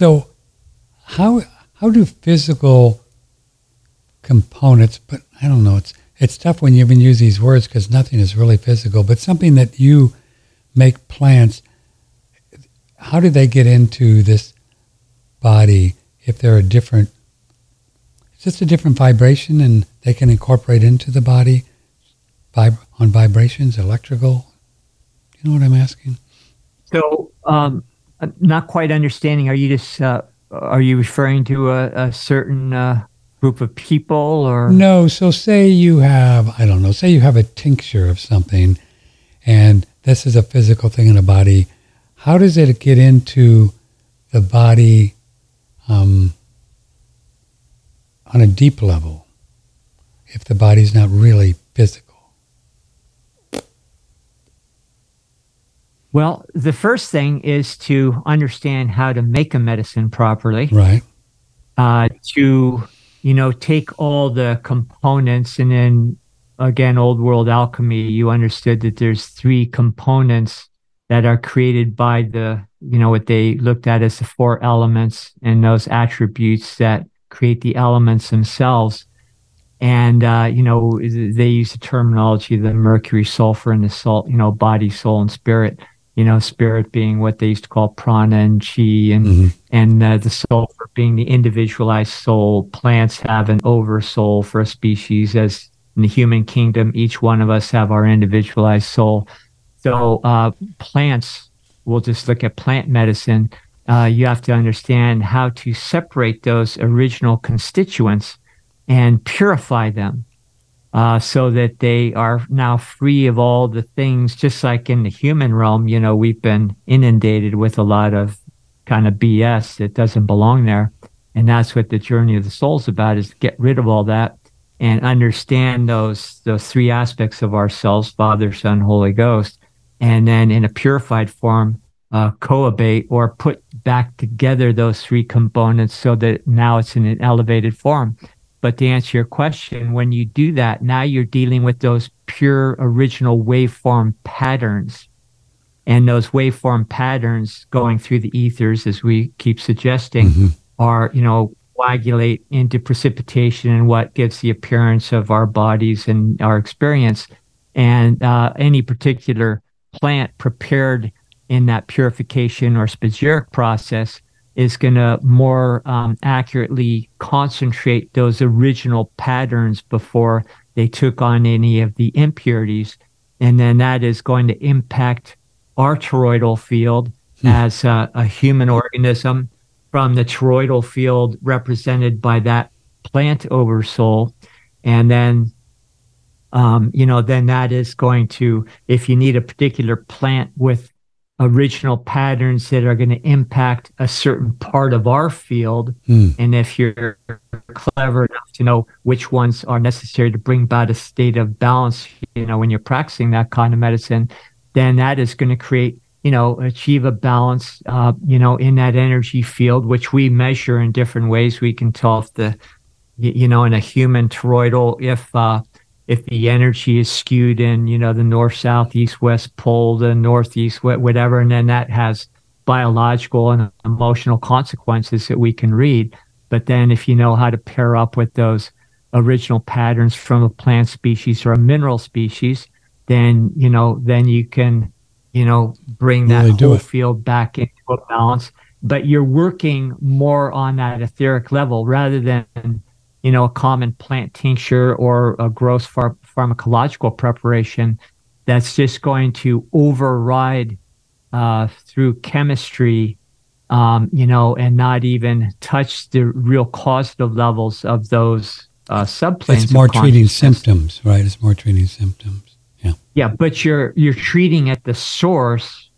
So, how how do physical components? But I don't know. It's it's tough when you even use these words because nothing is really physical. But something that you make plants, how do they get into this body if they're a different? It's just a different vibration, and they can incorporate into the body, vib- on vibrations, electrical. You know what I'm asking? So, um, not quite understanding. Are you just uh, are you referring to a, a certain uh, group of people or no? So, say you have I don't know. Say you have a tincture of something, and this is a physical thing in the body. How does it get into the body um, on a deep level if the body's not really physical? Well, the first thing is to understand how to make a medicine properly. Right. Uh, to, you know, take all the components and then again, old world alchemy, you understood that there's three components that are created by the, you know, what they looked at as the four elements and those attributes that create the elements themselves. And, uh, you know, they use the terminology, the mercury, sulfur, and the salt, you know, body, soul, and spirit you know, spirit being what they used to call prana and chi, and mm-hmm. and uh, the sulfur being the individualized soul. Plants have an oversoul for a species, as in the human kingdom, each one of us have our individualized soul. So uh, plants, we'll just look at plant medicine. Uh, you have to understand how to separate those original constituents and purify them uh, so that they are now free of all the things, just like in the human realm, you know, we've been inundated with a lot of kind of BS that doesn't belong there. And that's what the journey of the soul is about is get rid of all that and understand those those three aspects of ourselves, Father, Son, Holy Ghost, and then in a purified form, uh, cohobate or put back together those three components so that now it's in an elevated form. But to answer your question, when you do that, now you're dealing with those pure original waveform patterns. And those waveform patterns going through the ethers, as we keep suggesting, mm-hmm. are, you know, coagulate into precipitation and what gives the appearance of our bodies and our experience. And uh, any particular plant prepared in that purification or spagyric process is going to more um, accurately concentrate those original patterns before they took on any of the impurities. And then that is going to impact our toroidal field hmm. as a, a human organism from the toroidal field represented by that plant oversoul. And then, um, you know, then that is going to, if you need a particular plant with original patterns that are going to impact a certain part of our field. Mm. And if you're clever enough to know which ones are necessary to bring about a state of balance, you know, when you're practicing that kind of medicine, then that is going to create, you know, achieve a balance, uh, you know, in that energy field, which we measure in different ways. We can tell if the, you know, in a human toroidal, if, uh, if the energy is skewed in, you know, the north, south, east, west pole, the northeast, whatever, and then that has biological and emotional consequences that we can read. But then if you know how to pair up with those original patterns from a plant species or a mineral species, then, you know, then you can, you know, bring that really whole field back into a balance. But you're working more on that etheric level rather than you know, a common plant tincture or a gross phar- pharmacological preparation that's just going to override uh, through chemistry, um, you know, and not even touch the real causative levels of those uh, subplanes. It's more treating symptoms, right? It's more treating symptoms. Yeah. Yeah, but you're you're treating at the source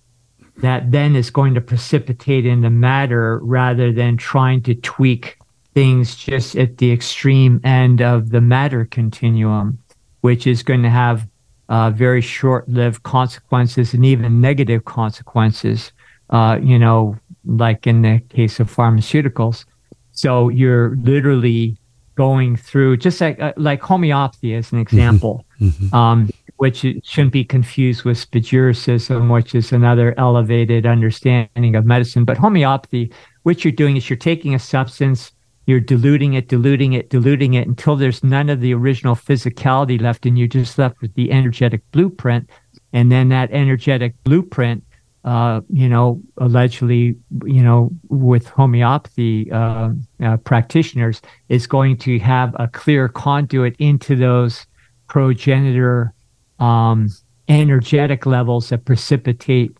that then is going to precipitate into matter rather than trying to tweak things just at the extreme end of the matter continuum, which is going to have uh, very short lived consequences and even negative consequences, uh, you know, like in the case of pharmaceuticals. So you're literally going through just like uh, like homeopathy as an mm-hmm. example, mm-hmm. um, which shouldn't be confused with spagyricism, which is another elevated understanding of medicine. But homeopathy, what you're doing is you're taking a substance, you're diluting it, diluting it, diluting it until there's none of the original physicality left, and you're just left with the energetic blueprint. And then that energetic blueprint, uh, you know, allegedly, you know, with homeopathy uh, uh, practitioners, is going to have a clear conduit into those progenitor um, energetic levels that precipitate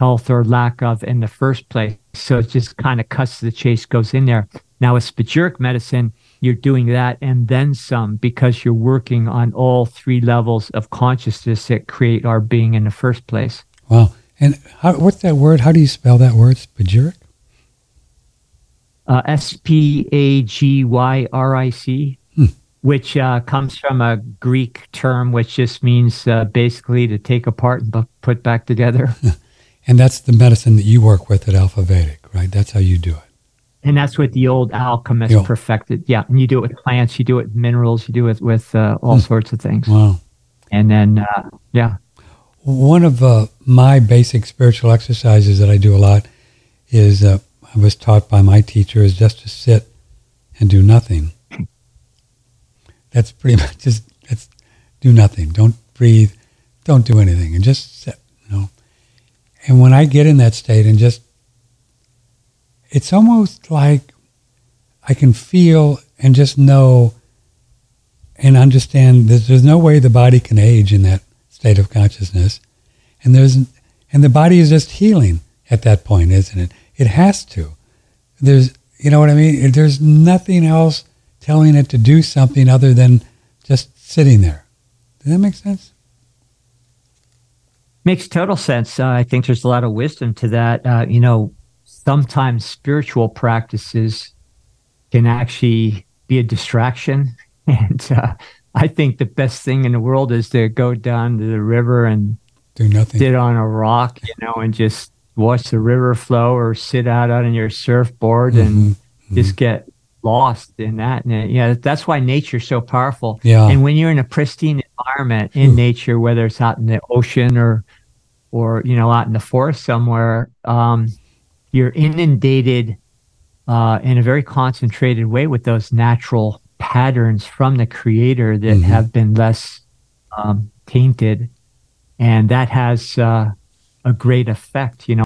health or lack of in the first place. So it just kind of cuts to the chase, goes in there. Now, with spagyric medicine, you're doing that and then some because you're working on all three levels of consciousness that create our being in the first place. Wow. And how, what's that word? How do you spell that word, spagyric? Uh, S P A G Y R I C which uh, comes from a Greek term, which just means uh, basically to take apart and put back together. and that's the medicine that you work with at Alpha Vedic, right? That's how you do it. And that's what the old alchemists perfected. Yeah, and you do it with plants, you do it with minerals, you do it with uh, all hmm. sorts of things. Wow. And then, uh, yeah. One of uh, my basic spiritual exercises that I do a lot is uh, I was taught by my teacher is just to sit and do nothing that's pretty much just that's do nothing. Don't breathe. Don't do anything, and just sit. You know. And when I get in that state, and just it's almost like I can feel and just know and understand that there's no way the body can age in that state of consciousness, and there's and the body is just healing at that point, isn't it? It has to. There's you know what I mean. There's nothing else telling it to do something other than just sitting there. Does that make sense? Makes total sense. Uh, I think there's a lot of wisdom to that. Uh, you know, sometimes spiritual practices can actually be a distraction. And uh, I think the best thing in the world is to go down to the river and do nothing, sit on a rock, you know, and just watch the river flow or sit out on your surfboard mm-hmm. and mm-hmm. just get lost in that. And yeah, that's why nature's so powerful. Yeah. And when you're in a pristine environment in nature, whether it's out in the ocean or, or you know, out in the forest somewhere, um, you're inundated uh, in a very concentrated way with those natural patterns from the creator that mm-hmm. have been less um, tainted, and that has uh, a great effect. You know,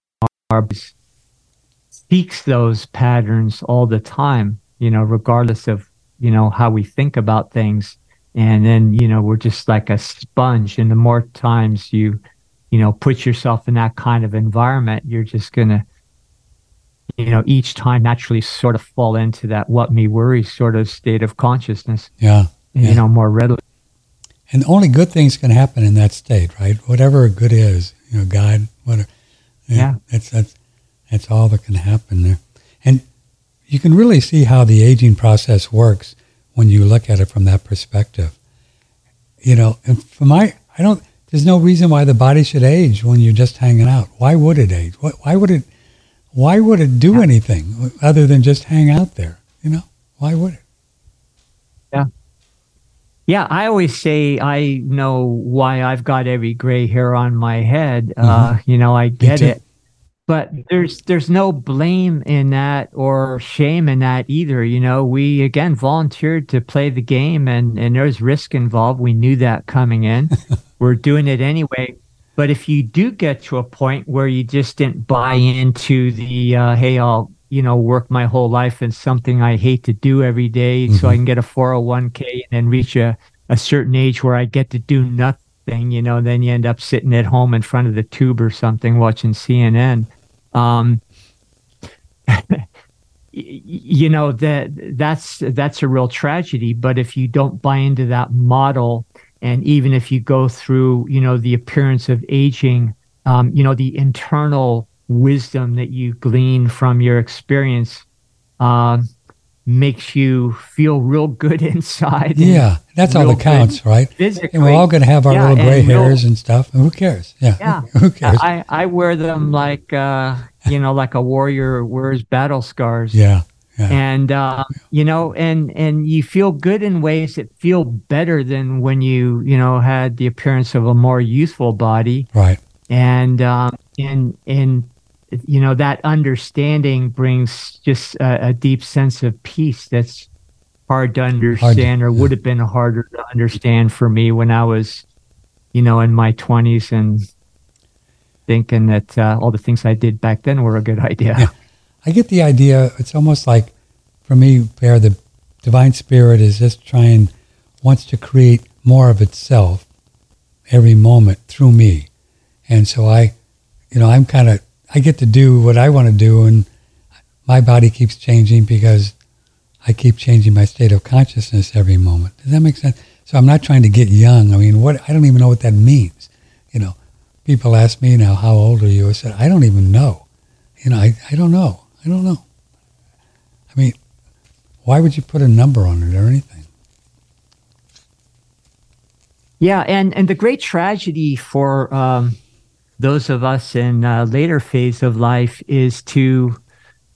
our speaks those patterns all the time you know, regardless of, you know, how we think about things. And then, you know, we're just like a sponge. And the more times you, you know, put yourself in that kind of environment, you're just going to, you know, each time naturally sort of fall into that what me worry sort of state of consciousness. Yeah. yeah. You know, more readily. And only good things can happen in that state, right? Whatever good is, you know, God, whatever. Yeah. That's, that's, that's all that can happen there. And you can really see how the aging process works when you look at it from that perspective. You know, and for my, I don't, there's no reason why the body should age when you're just hanging out. Why would it age? Why would it, why would it do anything other than just hang out there? You know, why would it? Yeah. Yeah, I always say I know why I've got every gray hair on my head. Uh, mm-hmm. Uh, you know, I get it but there's there's no blame in that or shame in that either you know we again volunteered to play the game and and there's risk involved we knew that coming in we're doing it anyway but if you do get to a point where you just didn't buy into the uh, hey i'll you know work my whole life in something i hate to do every day mm-hmm. so i mm-hmm. can get a 401k and then reach a, a certain age where i get to do nothing you know then you end up sitting at home in front of the tube or something watching cnn um, you know that that's that's a real tragedy but if you don't buy into that model and even if you go through you know the appearance of aging um, you know the internal wisdom that you glean from your experience uh, makes you feel real good inside. Yeah, that's all that counts, right? Physically, and we're all going to have our yeah, little gray and hairs real, and stuff. And who cares? Yeah, yeah. who cares? I, I wear them like uh, you know, like a warrior wears battle scars. Yeah, Yeah. And uh, you know, and and you feel good in ways that feel better than when you you know had the appearance of a more youthful body. Right. And um, and and you know that understanding brings just a, a deep sense of peace that's hard to understand, hard to, or would have been harder to understand for me when I was, you know, in my twenties and thinking that uh, all the things I did back then were a good idea. Yeah. I get the idea. It's almost like, for me, Bear, the divine spirit is just trying, wants to create more of itself every moment through me. And so I, you know, I'm kind of, I get to do what I want to do, and my body keeps changing because I keep changing my state of consciousness every moment. Does that make sense? So I'm not trying to get young. I mean, what I don't even know what that means. You know, people ask me now, "How old are you?" I said, "I don't even know." You know, I, I don't know. I don't know. I mean, why would you put a number on it or anything? Yeah, and and the great tragedy for um, those of us in a later phase of life is to,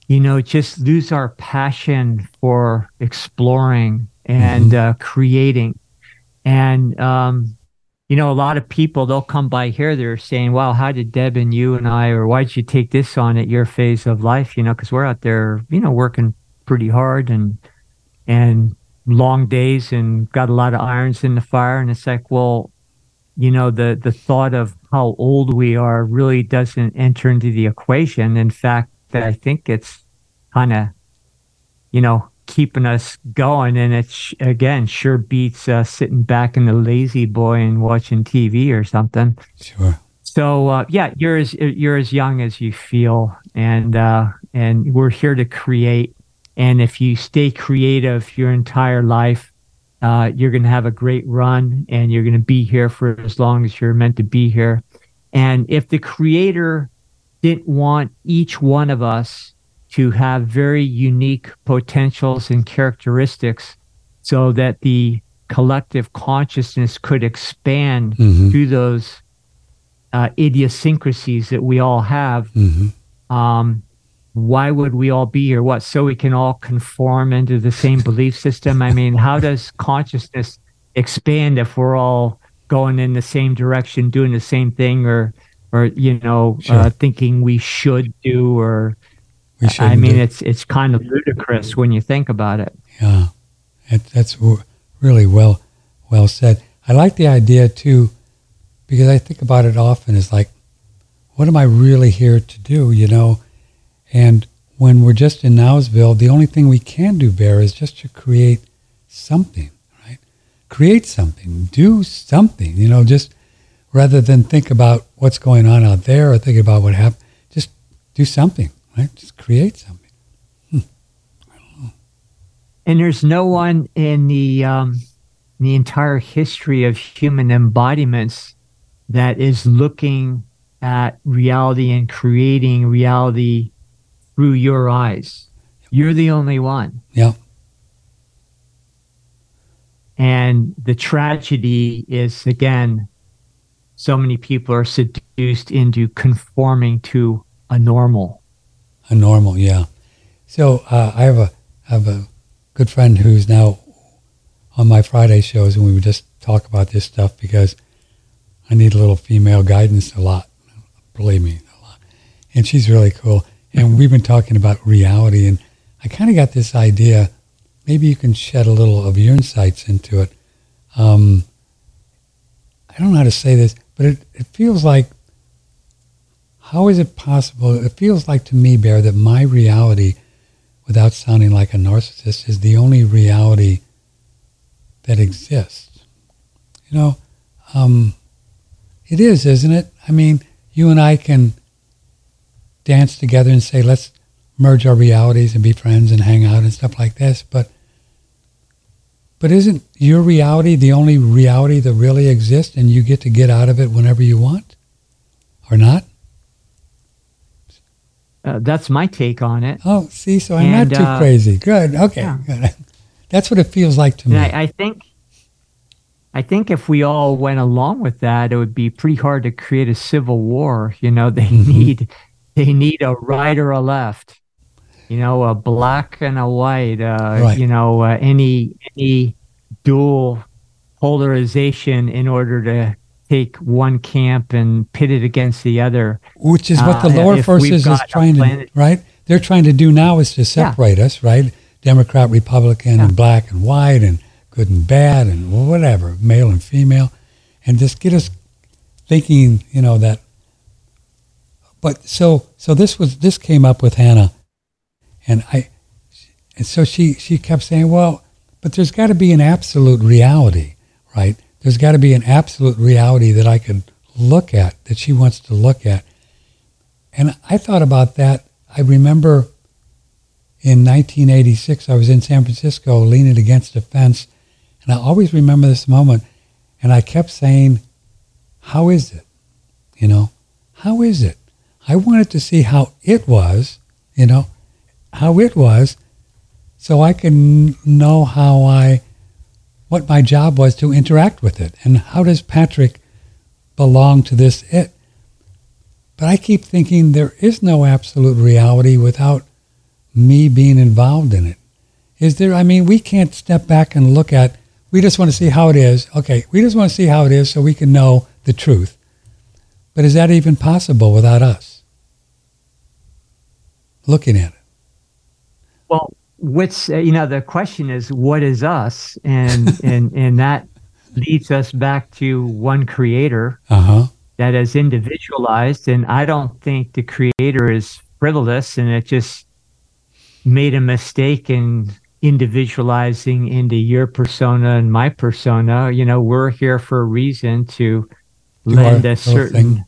you know, just lose our passion for exploring and mm-hmm. uh, creating, and um, you know, a lot of people they'll come by here. They're saying, "Wow, how did Deb and you and I, or why did you take this on at your phase of life?" You know, because we're out there, you know, working pretty hard and and long days and got a lot of irons in the fire. And it's like, well, you know, the the thought of how old we are really doesn't enter into the equation. In fact, I think it's kind of, you know, keeping us going. And it's again sure beats uh, sitting back in the lazy boy and watching TV or something. Sure. So uh, yeah, you're as you're as young as you feel, and uh, and we're here to create. And if you stay creative your entire life, uh, you're going to have a great run, and you're going to be here for as long as you're meant to be here. And if the creator didn't want each one of us to have very unique potentials and characteristics so that the collective consciousness could expand mm-hmm. through those uh, idiosyncrasies that we all have. Mm-hmm. Um, why would we all be here? What? So we can all conform into the same belief system? I mean, how does consciousness expand if we're all going in the same direction, doing the same thing, or, or you know, sure. uh, thinking we should do, or I mean, do. it's it's kind of ludicrous when you think about it. Yeah, it, that's really well well said. I like the idea too, because I think about it often. Is like, what am I really here to do? You know, and when we're just in Nowsville, the only thing we can do, Bear, is just to create something, right? Create something, do something. You know, just rather than think about what's going on out there or think about what happened, just do something right? Just create something. Hmm. And there's no one in the um, the entire history of human embodiments that is looking at reality and creating reality through your eyes. You're the only one. Yeah. And the tragedy is again, so many people are seduced into conforming to a normal a normal, yeah. So uh, I have a have a good friend who's now on my Friday shows, and we would just talk about this stuff because I need a little female guidance a lot. Believe me, a lot. And she's really cool. And we've been talking about reality, and I kind of got this idea. Maybe you can shed a little of your insights into it. Um, I don't know how to say this, but it, it feels like how is it possible? It feels like to me, Bear, that my reality, without sounding like a narcissist, is the only reality that exists. You know, um, it is, isn't it? I mean, you and I can dance together and say, let's merge our realities and be friends and hang out and stuff like this. But but isn't your reality the only reality that really exists and you get to get out of it whenever you want? Or not? Uh, that's my take on it. Oh, see, so I'm and, not too uh, crazy. Good. Okay. Yeah. Good. That's what it feels like to me. I, I, think, I think if we all went along with that, it would be pretty hard to create a civil war. You know, they mm-hmm. need, they need a right or a left. you know, a black and a white, uh, right. you know, uh, any any dual polarization in order to take one camp and pit it against the other. Which is what the uh, lower forces is trying to, right? They're trying to do now is to separate yeah. us, right? Democrat, Republican, yeah. and black and white, and good and bad, and whatever, male and female, and just get us thinking, you know, that. But so, so this was this came up with Hannah, and I, and so she she kept saying, well, but there's got to be an absolute reality, right? There's got to be an absolute reality that I could look at, that she wants to look at. And I thought about that. I remember in 1986, I was in San Francisco leaning against a fence, and I always remember this moment. And I kept saying, How is it? You know, how is it? I wanted to see how it was, you know, how it was, so I can know how I what my job was to interact with it. And how does Patrick belong to this it? But I keep thinking there is no absolute reality without me being involved in it. Is there, I mean, we can't step back and look at, we just want to see how it is. Okay, we just want to see how it is so we can know the truth. But is that even possible without us looking at it? Well, what's uh, you know the question is what is us? And and and that leads us back to one creator uh-huh. that is individualized. And i don't think the creator is frivolous and it just made a mistake in individualizing into your persona and my persona. You know we're here for a reason to you lend a certain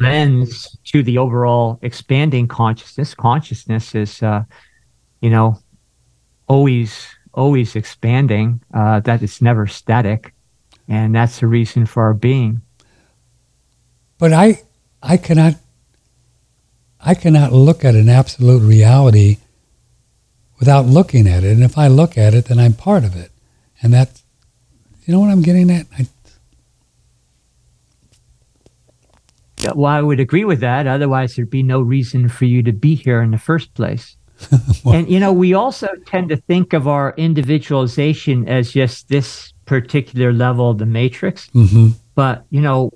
lens to the overall expanding consciousness. Consciousness is uh, you know, always always expanding. Uh, that it's never static, and that's the reason for our being. But I I cannot I cannot look at an absolute reality without looking at it. And if I look at it, then I'm part of it. And that's, you know what I'm getting at? I, well, I would agree with that. Otherwise, there'd be no reason for you to be here in the first place. and you know, we also tend to think of our individualization as just this particular level of the matrix. Mm-hmm. But you know,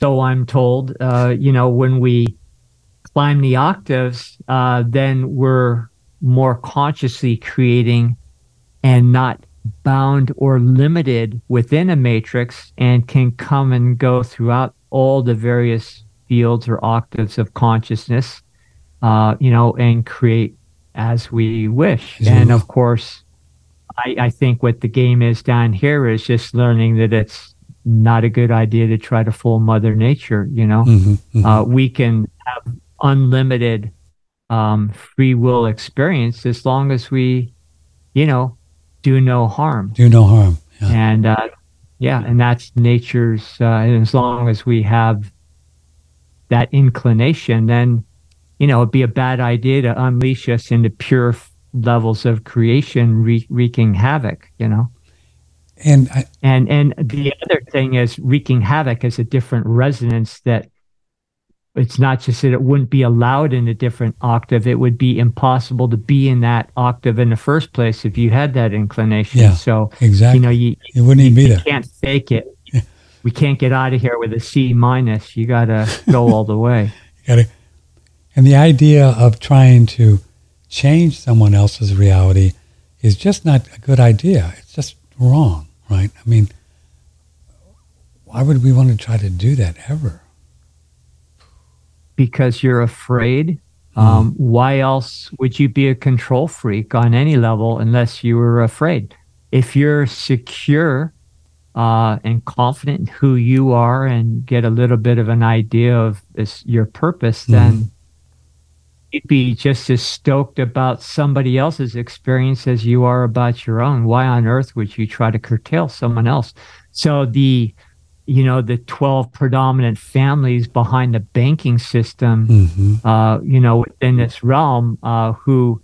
so I'm told, uh, you know, when we climb the octaves, uh, then we're more consciously creating and not bound or limited within a matrix and can come and go throughout all the various fields or octaves of consciousness, uh, you know, and create as we wish. Mm-hmm. And of course, I, I think what the game is down here is just learning that it's not a good idea to try to fool Mother Nature. You know, mm-hmm, mm-hmm. Uh, we can have unlimited um, free will experience as long as we, you know, do no harm. Do no harm. Yeah. And uh, yeah, and that's nature's. Uh, as long as we have that inclination, then you know, it'd be a bad idea to unleash us into pure levels of creation re- wreaking havoc, you know. And I, and and the other thing is wreaking havoc is a different resonance that it's not just that it wouldn't be allowed in a different octave. It would be impossible to be in that octave in the first place if you had that inclination. Yeah, so exactly. you know you it wouldn't even be there. you can't fake it. We can't get out of here with a c minus. You gotta go all the way. You gotta and the idea of trying to change someone else's reality is just not a good idea. It's just wrong, right? I mean, why would we want to try to do that ever? Because you're afraid. Mm-hmm. Um, why else would you be a control freak on any level unless you were afraid? If you're secure uh, and confident in who you are and get a little bit of an idea of this, your purpose, then mm-hmm you'd be just as stoked about somebody else's experience as you are about your own. Why on earth would you try to curtail someone else? So the you know the 12 predominant families behind the banking system mm-hmm. uh, you know within this realm uh, who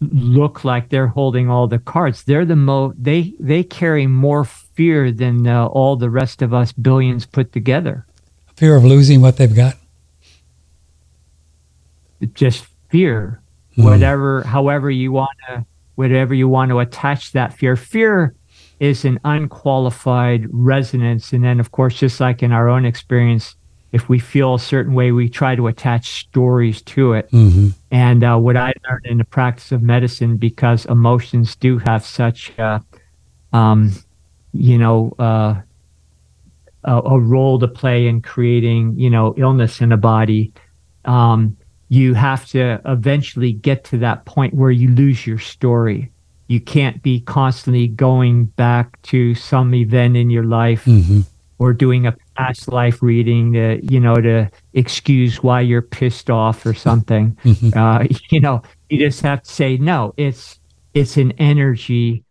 look like they're holding all the cards they're the mo they they carry more fear than uh, all the rest of us billions put together fear of losing what they've got just fear whatever, however you want to, whatever you want to attach that fear. Fear is an unqualified resonance. And then, of course, just like in our own experience, if we feel a certain way, we try to attach stories to it. Mm-hmm. And uh, what I learned in the practice of medicine, because emotions do have such, uh, um, you know, uh, a, a, role to play in creating, you know, illness in a body. Um, you have to eventually get to that point where you lose your story. You can't be constantly going back to some event in your life mm-hmm. or doing a past life reading to, you know, to excuse why you're pissed off or something. Mm-hmm. Uh, you know, you just have to say, no, it's, it's an energy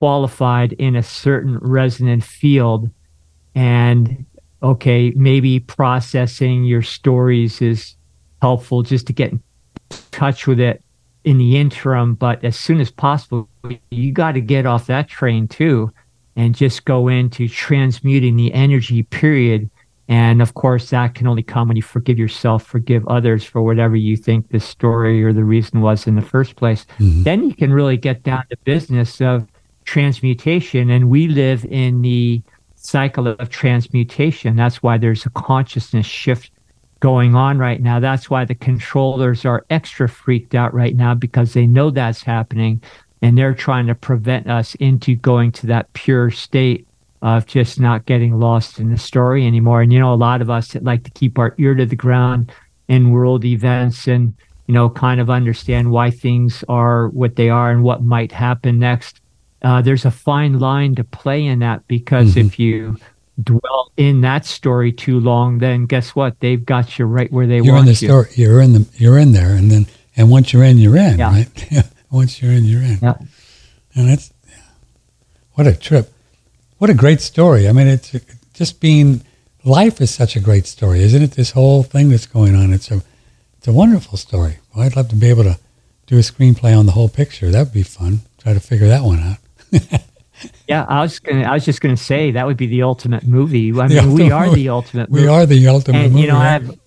qualified in a certain resonant field. And okay, maybe processing your stories is helpful just to get in touch with it in the interim. But as soon as possible, you got to get off that train too and just go into transmuting the energy, period. And of course, that can only come when you forgive yourself, forgive others for whatever you think the story or the reason was in the first place. Mm-hmm. Then you can really get down to business of transmutation. And we live in the cycle of transmutation. That's why there's a consciousness shift going on right now. That's why the controllers are extra freaked out right now because they know that's happening and they're trying to prevent us into going to that pure state of just not getting lost in the story anymore. And you know, a lot of us that like to keep our ear to the ground in world events and you know, kind of understand why things are what they are and what might happen next. Uh, there's a fine line to play in that because mm-hmm. if you dwell in that story too long, then guess what? They've got you right where they you're want in the you. story. You're in the. You're in there, and then and once you're in, you're in. Yeah. Right. once you're in, you're in. Yeah. And that's yeah. what a trip. What a great story. I mean, it's just being. Life is such a great story, isn't it? This whole thing that's going on. It's a. It's a wonderful story. Well, I'd love to be able to do a screenplay on the whole picture. That would be fun. Try to figure that one out. Yeah, I was gonna. I was just gonna say that would be the ultimate movie. I mean, we are the ultimate. we movie. are the ultimate and movie. you know, right? I've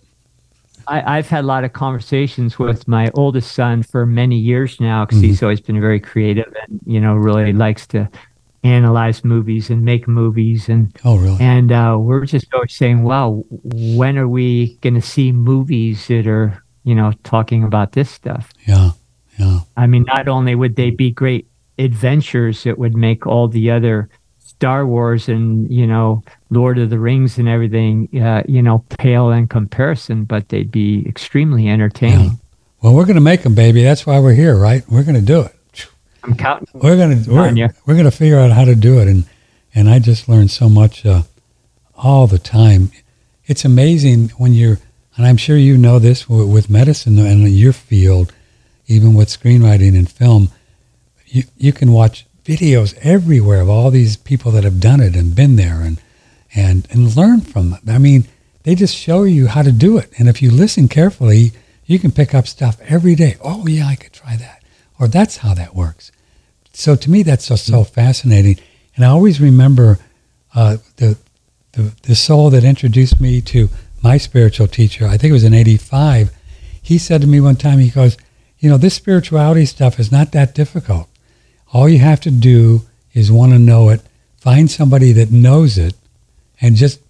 I, I've had a lot of conversations with my oldest son for many years now because he's always been very creative and you know really likes to analyze movies and make movies and oh, really? and uh, we're just always saying, wow, when are we going to see movies that are you know talking about this stuff? yeah, yeah. I mean, not only would they be great adventures, that would make all the other Star Wars and you know Lord of the Rings and everything, uh, you know, pale in comparison, but they'd be extremely entertaining. Well, we're going to make them, baby. That's why we're here, right? We're going to do it. I'm counting. We're going to we're, we're going to figure out how to do it, and and I just learned so much uh, all the time. It's amazing when you're, and I'm sure you know this with medicine and your field, even with screenwriting and film. You you can watch videos everywhere of all these people that have done it and been there and and and learn from them. I mean, they just show you how to do it, and if you listen carefully, you can pick up stuff every day. Oh yeah, I could try that, or that's how that works. So to me, that's just so fascinating, and I always remember uh, the, the the soul that introduced me to my spiritual teacher. I think it was in '85. He said to me one time, he goes, "You know, this spirituality stuff is not that difficult. All you have to do is want to know it, find somebody that knows it, and just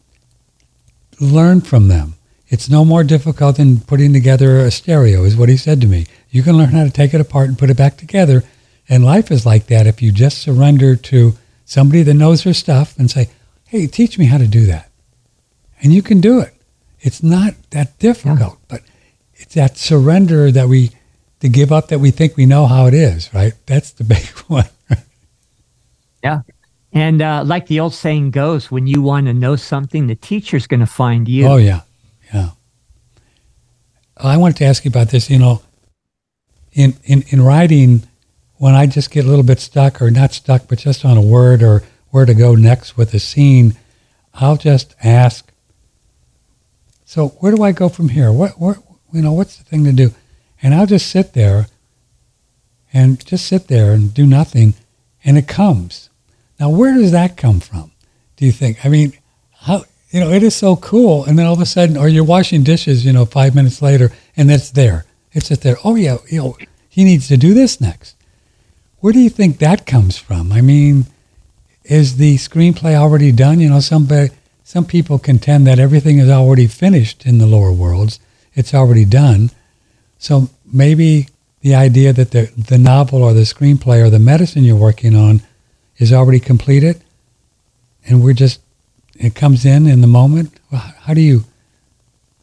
learn from them. It's no more difficult than putting together a stereo, is what he said to me. You can learn how to take it apart and put it back together. And life is like that if you just surrender to somebody that knows their stuff and say, hey, teach me how to do that. And you can do it. It's not that difficult, but it's that surrender that we, to give up that we think we know how it is, right? That's the big one. Yeah. And uh, like the old saying goes, when you want to know something, the teacher's going to find you. Oh yeah, yeah. I wanted to ask you about this. You know, in in in writing, when I just get a little bit stuck, or not stuck, but just on a word or where to go next with a scene, I'll just ask. So where do I go from here? What what you know? What's the thing to do? And I'll just sit there. And just sit there and do nothing, and it comes. Now, where does that come from? Do you think? I mean, how you know it is so cool, and then all of a sudden, or you're washing dishes, you know, five minutes later, and it's there. It's just there. Oh yeah, you know, he needs to do this next. Where do you think that comes from? I mean, is the screenplay already done? You know, some some people contend that everything is already finished in the lower worlds. It's already done. So maybe the idea that the the novel or the screenplay or the medicine you're working on is already completed, and we're just it comes in in the moment. How do you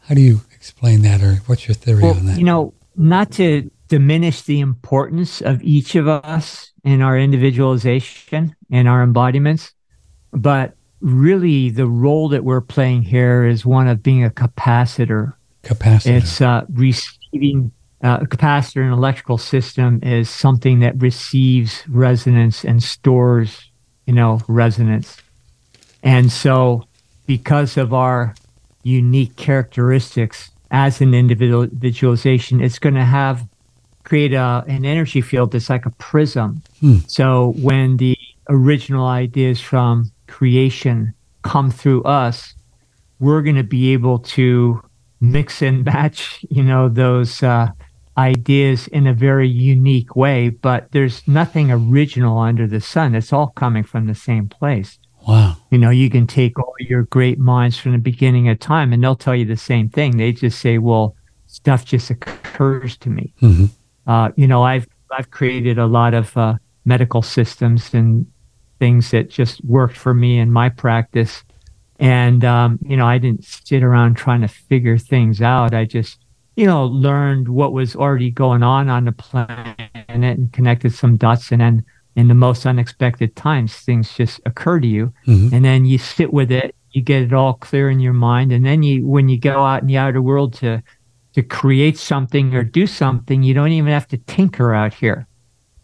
how do you explain that, or what's your theory well, on that? You know, not to diminish the importance of each of us in our individualization and our embodiments, but really the role that we're playing here is one of being a capacitor. Capacitor. It's uh, receiving uh, a capacitor, an electrical system, is something that receives resonance and stores, you know, resonance. And so, because of our unique characteristics as an individualization, it's going to have create a, an energy field that's like a prism. Hmm. So when the original ideas from creation come through us, we're going to be able to mix and match, you know, those uh, ideas in a very unique way. But there's nothing original under the sun. It's all coming from the same place. Wow. You know, you can take all your great minds from the beginning of time and they'll tell you the same thing. They just say, well, stuff just occurs to me. Mm-hmm. Uh, you know, I've, I've created a lot of uh, medical systems and things that just worked for me in my practice. And, um, you know, I didn't sit around trying to figure things out. I just, you know, learned what was already going on on the planet and connected some dots and then in the most unexpected times things just occur to you. Mm-hmm. and then you sit with it you get it all clear in your mind and then you when you go out in the outer world to to create something or do something you don't even have to tinker out here.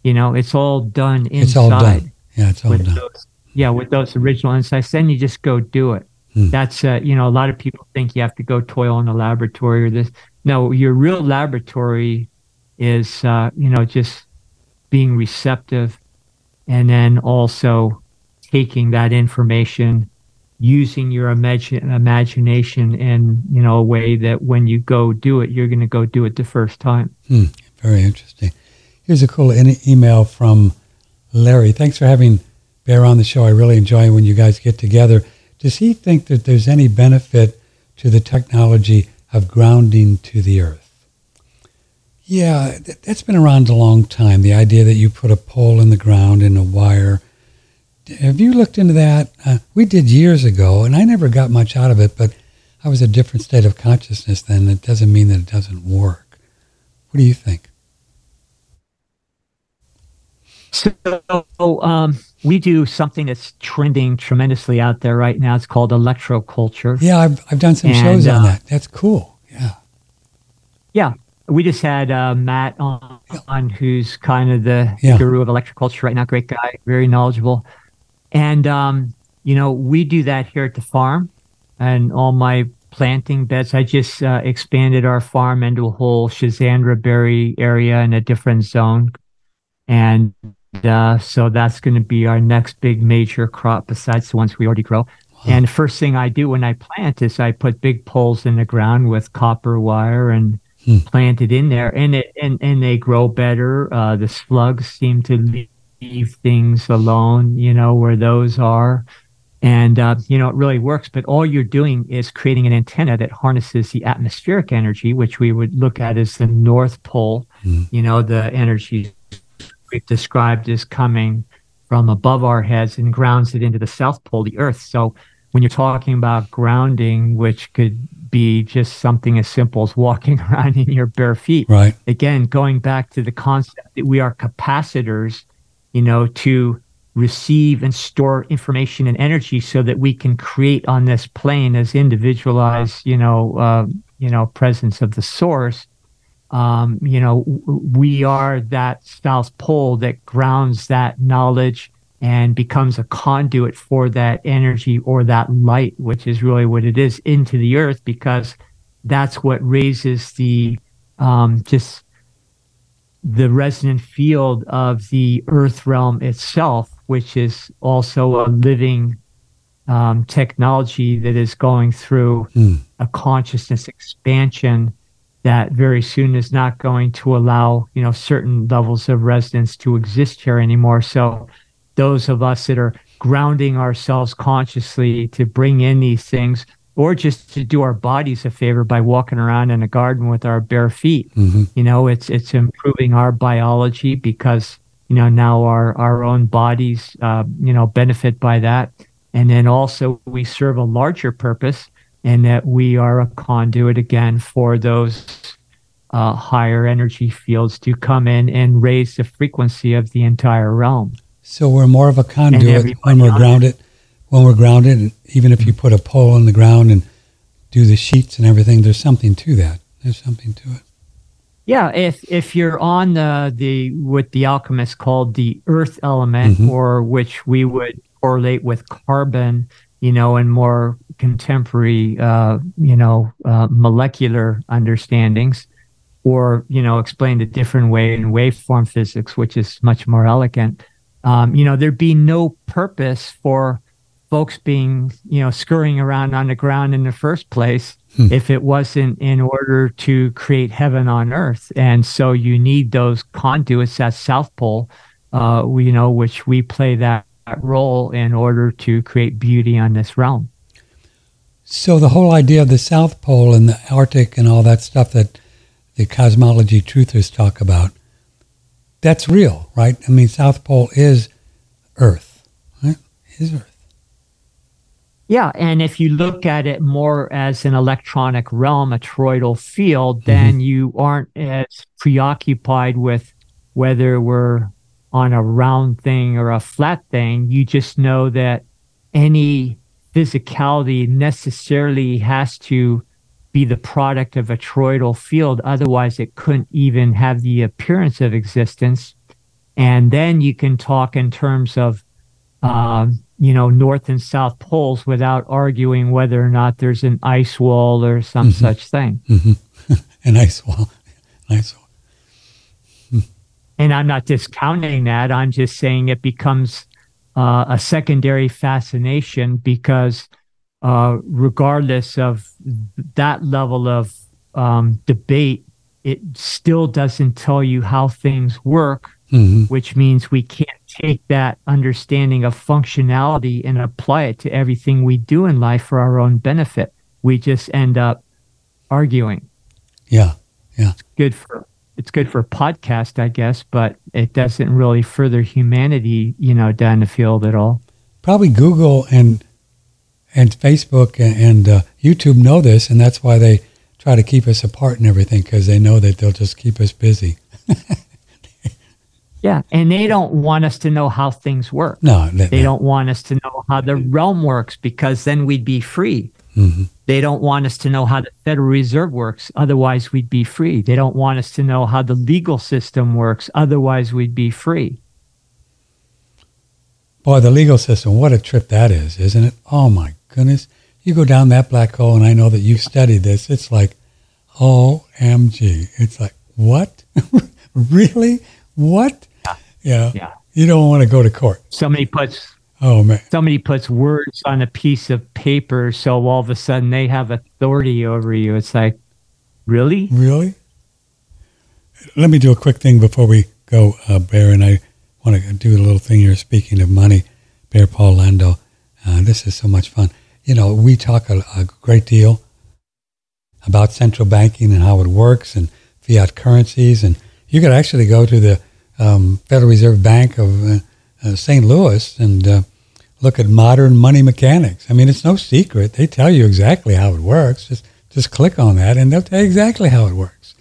You know it's all done inside it's all done. yeah it's all done. those, yeah with those original insights then you just go do it. Hmm. that's uh, you know a lot of people think you have to go toil in a laboratory or this no your real laboratory is uh, you know just being receptive and then also taking that information using your imagine, imagination in you know a way that when you go do it you're going to go do it the first time. Hmm, very interesting. Here's a cool in- email from larry. Thanks for having bear on the show. I really enjoy when you guys get together. Does he think that there's any benefit to the technology of grounding to the earth yeah, that's been around a long time. The idea that you put a pole in the ground and a wire. Have you looked into that? Uh, we did years ago, and I never got much out of it, but I was a different state of consciousness then. It doesn't mean that it doesn't work. What do you think? So um, we do something that's trending tremendously out there right now. It's called electroculture. Yeah, I've, I've done some and, shows on uh, that. That's cool. Yeah. Yeah we just had uh, Matt on, on, who's kind of the yeah. guru of electroculture right now. Great guy, very knowledgeable. And, um, you know, we do that here at the farm and all my planting beds. I just uh, expanded our farm into a whole Schisandra berry area in a different zone. And uh, so that's going to be our next big major crop besides the ones we already grow. Wow. And first thing I do when I plant is I put big poles in the ground with copper wire and hmm. planted in there, and it and and they grow better. Uh, the slugs seem to leave things alone, you know, where those are, and uh, you know it really works. But all you're doing is creating an antenna that harnesses the atmospheric energy, which we would look at as the North Pole. Hmm. You know, the energy we've described as coming from above our heads and grounds it into the South Pole, the Earth. So when you're talking about grounding, which could be just something as simple as walking around in your bare feet. Right. Again, going back to the concept that we are capacitors, you know, to receive and store information and energy so that we can create on this plane as individualized, you know, uh, you know, presence of the source. Um, you know, we are that South Pole that grounds that knowledge and becomes a conduit for that energy or that light, which is really what it is, into the earth, because that's what raises the um, just the resonant field of the earth realm itself, which is also a living um, technology that is going through mm. a consciousness expansion that very soon is not going to allow you know certain levels of resonance to exist here anymore so those of us that are grounding ourselves consciously to bring in these things or just to do our bodies a favor by walking around in a garden with our bare feet Mm-hmm. you know it's it's improving our biology because you know now our our own bodies uh, you know benefit by that and then also we serve a larger purpose in that we are a conduit again for those uh, higher energy fields to come in and raise the frequency of the entire realm So we're more of a conduit when we're it. grounded. When we're grounded, and even if you put a pole in the ground and do the sheets and everything, there's something to that. There's something to it. Yeah, if if you're on the the what the alchemists called the earth element, Mhm. or which we would correlate with carbon, you know, in more contemporary, uh, you know, uh, molecular understandings, or you know, explained a different way in waveform physics, which is much more elegant. Um, you know, there'd be no purpose for folks being, you know, scurrying around on the ground in the first place Hmm. if it wasn't in order to create heaven on earth. And so you need those conduits, that South Pole, uh, you know, which we play that role in order to create beauty on this realm. So the whole idea of the South Pole and the Arctic and all that stuff that the cosmology truthers talk about, that's real, right? I mean, South Pole is Earth, right? Is Earth. Yeah, and if you look at it more as an electronic realm, a toroidal field, mm-hmm. then you aren't as preoccupied with whether we're on a round thing or a flat thing. You just know that any physicality necessarily has to be the product of a toroidal field. Otherwise, it couldn't even have the appearance of existence. And then you can talk in terms of um, you know, north and south poles without arguing whether or not there's an ice wall or some Mhm. such thing. Mm-hmm. An ice wall. An ice wall. And I'm not discounting that. I'm just saying it becomes uh, a secondary fascination because, uh, regardless of that level of um, debate, it still doesn't tell you how things work hmm which means we can't take that understanding of functionality and apply it to everything we do in life for our own benefit. We just end up arguing. Yeah. Yeah. It's good for it's good for podcast, I guess, but it doesn't really further humanity, you know, down the field at all. Probably Google and and Facebook and, and uh, YouTube know this, and that's why they try to keep us apart and everything because they know that they'll just keep us busy. Yeah, and they don't want us to know how things work. No, They don't want us to know how the realm works because then we'd be free. Hmm They don't want us to know how the Federal Reserve works. Otherwise, we'd be free. They don't want us to know how the legal system works. Otherwise, we'd be free. Boy, the legal system, what a trip that is, isn't it? Oh my goodness. You go down that black hole, and I know that you've studied this. It's like, OMG. It's like, what? really? What? Yeah. Yeah. You don't want to go to court. Somebody puts Oh, man. somebody puts words on a piece of paper, so all of a sudden they have authority over you. It's like, really? Really? Let me do a quick thing before we go, uh, Barre, and I want to do a little thing here. Speaking of money, Barre Paul Lando, uh, this is so much fun. You know, we talk a, a great deal about central banking and how it works and fiat currencies, and you could actually go to the um, Federal Reserve Bank of uh, uh, St. Louis and uh, look at modern money mechanics. I mean, it's no secret; they tell you exactly how it works. Just just click on that, and they'll tell you exactly how it works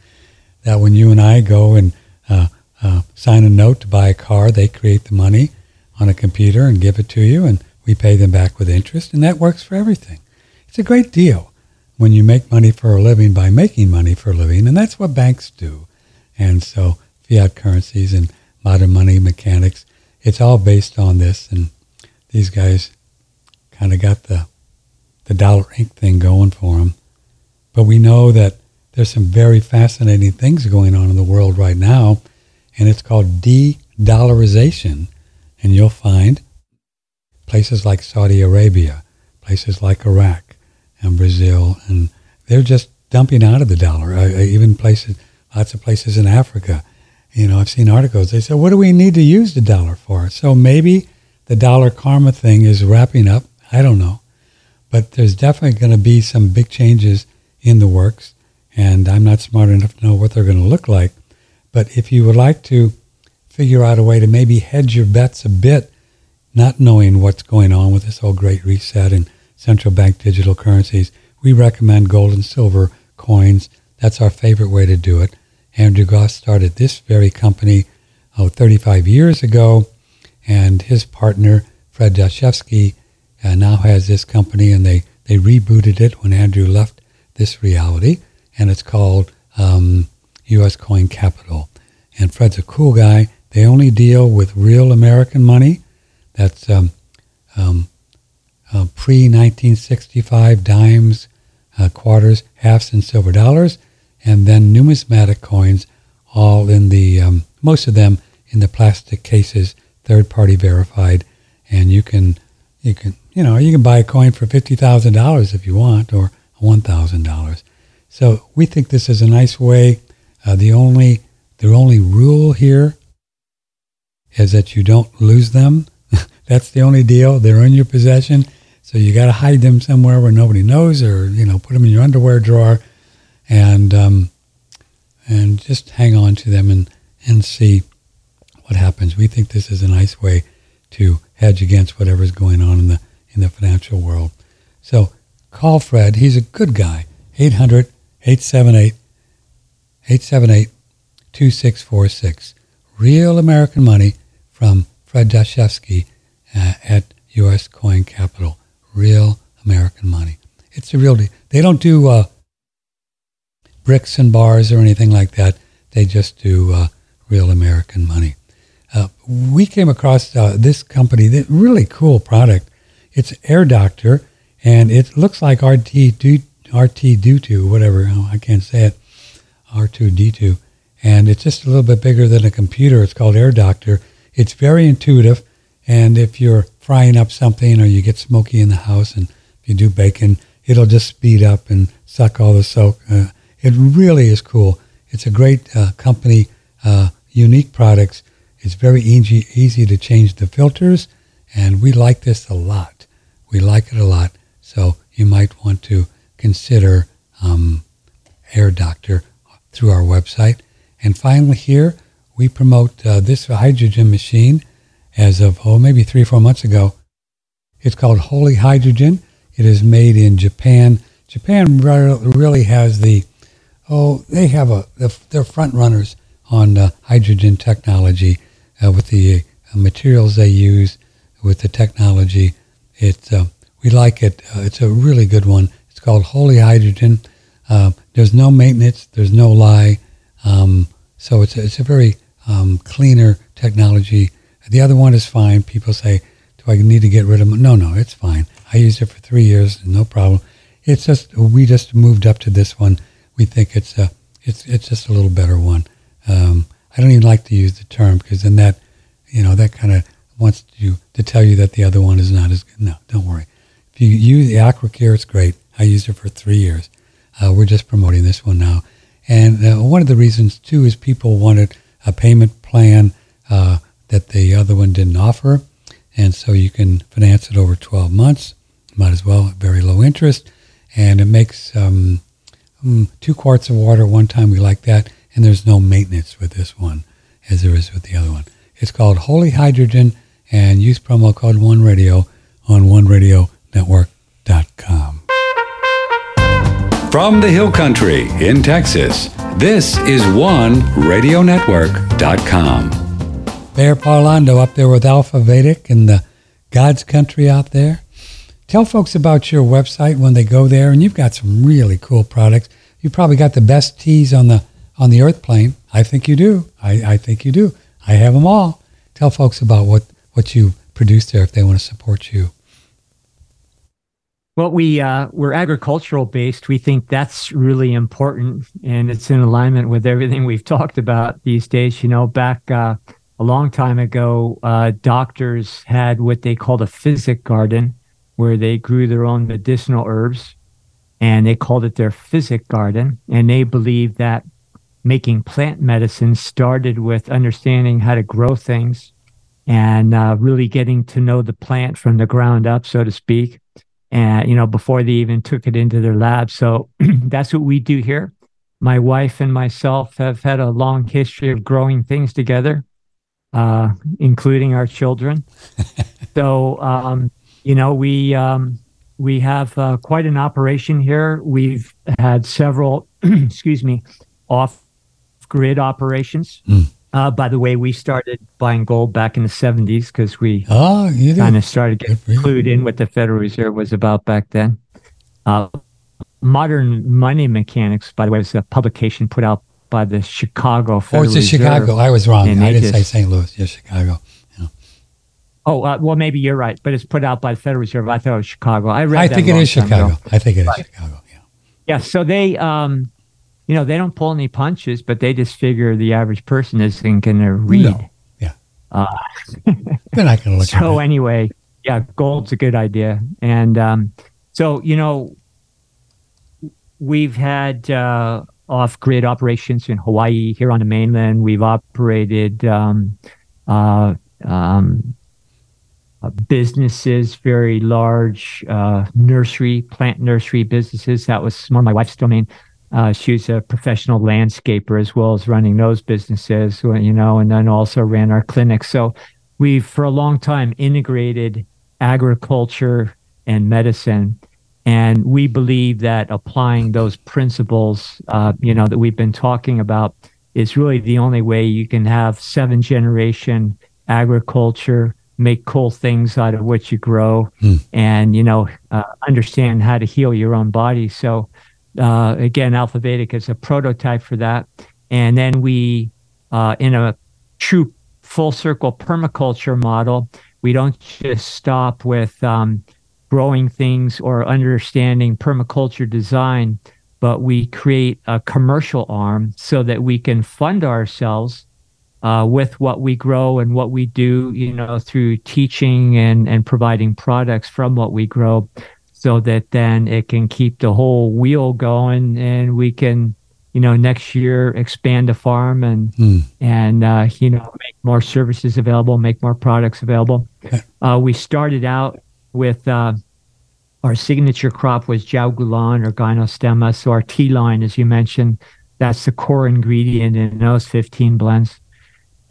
that when you and I go and uh, uh, sign a note to buy a car, they create the money on a computer and give it to you, and we pay them back with interest, and that works for everything. It's a great deal when you make money for a living by making money for a living, and that's what banks do. And so fiat currencies and modern money mechanics, it's all based on this, and these guys kind of got the the dollar ink thing going for them. But we know that there's some very fascinating things going on in the world right now, and it's called de-dollarization. And you'll find places like Saudi Arabia, places like Iraq and Brazil, and they're just dumping out of the dollar. Uh, even places, lots of places in Africa. You know, I've seen articles. They say, "What do we need to use the dollar for?" So maybe the dollar karma thing is wrapping up. I don't know, but there's definitely going to be some big changes in the works, and I'm not smart enough to know what they're going to look like. But if you would like to figure out a way to maybe hedge your bets a bit, not knowing what's going on with this whole great reset and central bank digital currencies, we recommend gold and silver coins. That's our favorite way to do it. Andrew Goss started this very company oh, 35 years ago, and his partner, Fred Dashevsky, uh, now has this company, and they, they rebooted it when Andrew left this reality, and it's called um, U.S. Coin Capital. And Fred's a cool guy. They only deal with real American money. That's um, um, uh, pre 1965 dimes, uh, quarters, halves, and silver dollars, and then numismatic coins, all in the um, most of them in the plastic cases, third party verified, and you can you can you know you can buy a coin for fifty thousand dollars if you want, or one thousand dollars. So we think this is a nice way. Uh, the only the only rule here is that you don't lose them. That's the only deal. They're in your possession. So you got to hide them somewhere where nobody knows, or you know, put them in your underwear drawer, and um, and just hang on to them and and see what happens. We think this is a nice way to hedge against whatever's going on in the in the financial world. So call Fred. He's a good guy. 800 878 878 2646. Real American money from Fred Dashevsky uh, at U.S. Coin Capital real American money. It's a real deal. They don't do uh, bricks and bars or anything like that. They just do uh, real American money. Uh, we came across uh, this company, this really cool product. It's Air Doctor, and it looks like RT RT2, whatever. Oh, I can't say it. R2D2, and it's just a little bit bigger than a computer. It's called Air Doctor. It's very intuitive, and if you're frying up something or you get smoky in the house and if you do bacon, it'll just speed up and suck all the soak. Uh, it really is cool. It's a great uh, company, uh, unique products. It's very easy, easy to change the filters, and we like this a lot. We like it a lot. So you might want to consider um, Air Doctor through our website. And finally, here we promote uh, this hydrogen machine as of, oh, maybe three or four months ago. It's called Holy Hydrogen. It is made in Japan. Japan really has the, oh, they have a, they're front runners on uh, hydrogen technology uh, with the uh, materials they use, with the technology. It, uh, we like it. Uh, it's a really good one. It's called Holy Hydrogen. Uh, there's no maintenance. There's no lye. Um, so it's a, it's a very um, cleaner technology the other one is fine. People say, do I need to get rid of it? No, no, it's fine. I used it for three years, no problem. It's just, we just moved up to this one. We think it's a, it's, it's just a little better one. Um, I don't even like to use the term because then that, you know, that kind of wants you to tell you that the other one is not as good. No, don't worry. If you use the AquaCare, it's great. I used it for three years. Uh, we're just promoting this one now. And uh, one of the reasons, too, is people wanted a payment plan uh, that the other one didn't offer. And so you can finance it over 12 months. Might as well, very low interest. And it makes um, mm, two quarts of water one time. We like that. And there's no maintenance with this one as there is with the other one. It's called Holy Hydrogen and use promo code One Radio on OneRadioNetwork.com. From the Hill Country in Texas, this is OneRadioNetwork.com. Barre Parlando up there with Alpha Vedic in the God's country out there. Tell folks about your website when they go there, and you've got some really cool products. You probably got the best teas on the on the earth plane. I think you do. I, I think you do. I have them all. Tell folks about what, what you produce there if they want to support you. Well, we uh, we're agricultural based. We think that's really important, and it's in alignment with everything we've talked about these days. You know, back uh, a long time ago, uh, doctors had what they called a physic garden, where they grew their own medicinal herbs. and they called it their physic garden. And they believed that making plant medicine started with understanding how to grow things and uh, really getting to know the plant from the ground up, so to speak. And, you know, before they even took it into their lab. So that's what we do here. My wife and myself have had a long history of growing things together, uh, including our children. so, um, you know, we, um, we have uh, quite an operation here. We've had several, excuse me, off grid operations. Mm. Uh, by the way, we started buying gold back in the 70s because we oh, kind of started getting clued in what the Federal Reserve was about back then. Uh, Modern Money Mechanics, by the way, was a publication put out by the Chicago Federal Oh, it's Reserve. Chicago. I was wrong. I didn't say St. Louis. Yes, Chicago. Oh, uh, well, maybe you're right, but it's put out by the Federal Reserve. I thought it was Chicago. I read. I think it is Chicago. Ago. I think it is. Chicago. Yeah. Yeah. So they, um, you know, they don't pull any punches, but they just figure the average person isn't going to read. No. Yeah. Uh, They're not going to look. So anyway, yeah, gold's a good idea, and um, so you know, we've had uh, off-grid operations in Hawaii, here on the mainland. We've operated. Um, uh, um, uh, businesses, very large uh, nursery, plant nursery businesses. That was more my wife's domain. Uh, she was a professional landscaper as well as running those businesses, you know, and then also ran our clinics. So we've for a long time integrated agriculture and medicine. And we believe that applying those principles, uh, you know, that we've been talking about is really the only way you can have seven generation agriculture make cool things out of what you grow hmm. and you know uh, understand how to heal your own body so uh, again alpha vedic is a prototype for that and then we uh, in a true full circle permaculture model we don't just stop with um, growing things or understanding permaculture design but we create a commercial arm so that we can fund ourselves uh, with what we grow and what we do, you know, through teaching and, and providing products from what we grow so that then it can keep the whole wheel going and we can, you know, next year expand the farm and, mm. and, uh, you know, make more services available, make more products available. Uh, we started out with, uh, our signature crop was Jiao Gulan or Gynostemma. So our tea line, as you mentioned, that's the core ingredient in those 15 blends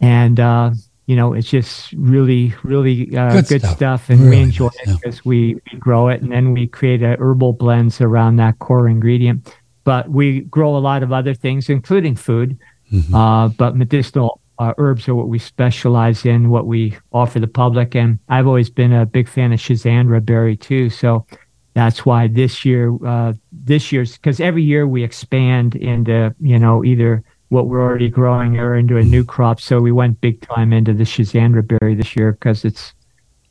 and uh, you know it's just really really uh, good, good stuff. stuff. and really we enjoy nice, it because we, we grow it and then we create a herbal blends around that core ingredient but we grow a lot of other things including food mm-hmm. uh, but medicinal uh, herbs are what we specialize in what we offer the public and i've always been a big fan of Schizandra berry too so that's why this year uh, this year's because every year we expand into you know either what we're already growing or into a new crop. So we went big time into the Schizandra berry this year because it's,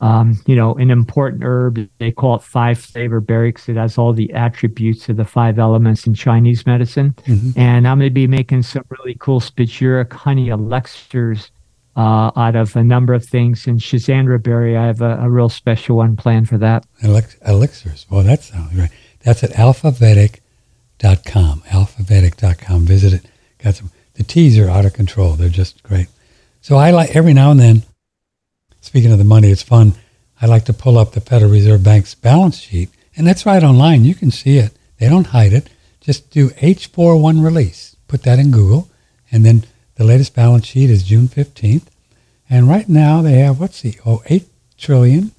um, you know, an important herb. They call it five flavor berry because it has all the attributes of the five elements in Chinese medicine. Mm-hmm. And I'm going to be making some really cool spagyric honey elixirs uh, out of a number of things. And Schizandra berry, I have a, a real special one planned for that. elixirs. Well, that sounds great. That's at alphavedic.com. Alphavedic.com. Visit it got some. The teas are out of control. They're just great. So I like every now and then. Speaking of the money, it's fun. I like to pull up the Federal Reserve Bank's balance sheet, and that's right online. You can see it. They don't hide it. Just do H41 release. Put that in Google, and then the latest balance sheet is June 15th. And right now they have, what's the oh, $8 trillion,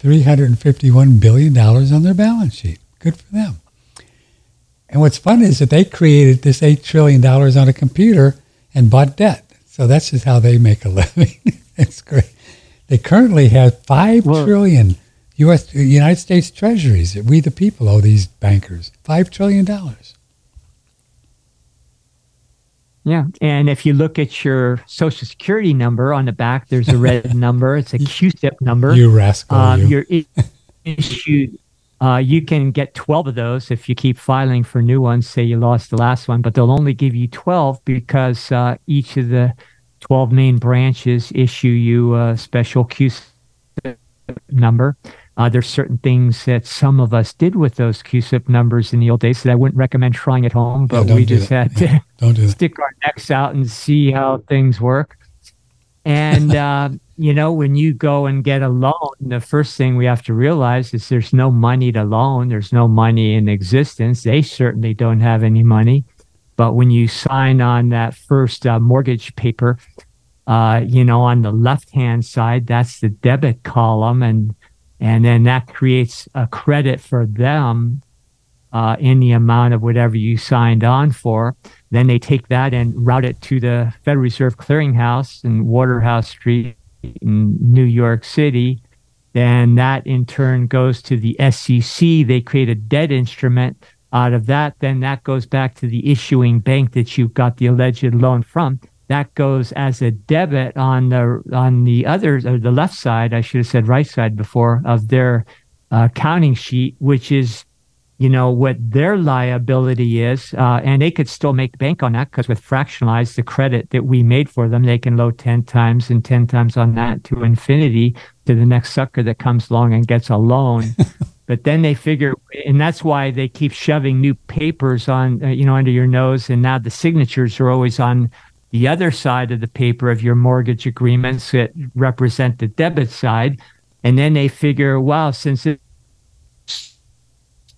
$351 billion on their balance sheet. Good for them. And what's fun is that they created this $8 trillion on a computer and bought debt. So that's just how they make a living. it's great. They currently have five well, trillion U.S. United States Treasuries. that We the people owe these bankers five trillion dollars. Yeah, and if you look at your Social Security number on the back, there's a red number. It's a CUSIP number. You rascal! Um, you. You're issued uh, you can get 12 of those if you keep filing for new ones. Say you lost the last one, but they'll only give you 12 because uh, each of the 12 main branches issue you a special Q number. Uh, there's certain things that some of us did with those CUSIP numbers in the old days that I wouldn't recommend trying at home, but Yeah, we just that. had to Yeah, do stick our necks out and see how things work. And, uh, you know, when you go and get a loan, the first thing we have to realize is there's no money to loan. There's no money in existence. They certainly don't have any money. But when you sign on that first uh, mortgage paper, uh, you know, on the left hand side, that's the debit column. And, and then that creates a credit for them uh, in the amount of whatever you signed on for. Then they take that and route it to the Federal Reserve Clearinghouse in Waterhouse Street in New York City. Then that in turn goes to the SEC. They create a debt instrument out of that. Then that goes back to the issuing bank that you got the alleged loan from. That goes as a debit on the on the other or the left side. I should have said right side before of their uh, sheet, which is you know what their liability is uh, and they could still make bank on that because with fractionalized the credit that we made for them they can load 10 times and 10 times on that to infinity to the next sucker that comes along and gets a loan. But then they figure and that's why they keep shoving new papers on uh, you know under your nose and now the signatures are always on the other side of the paper of your mortgage agreements that represent the debit side. And then they figure wow since it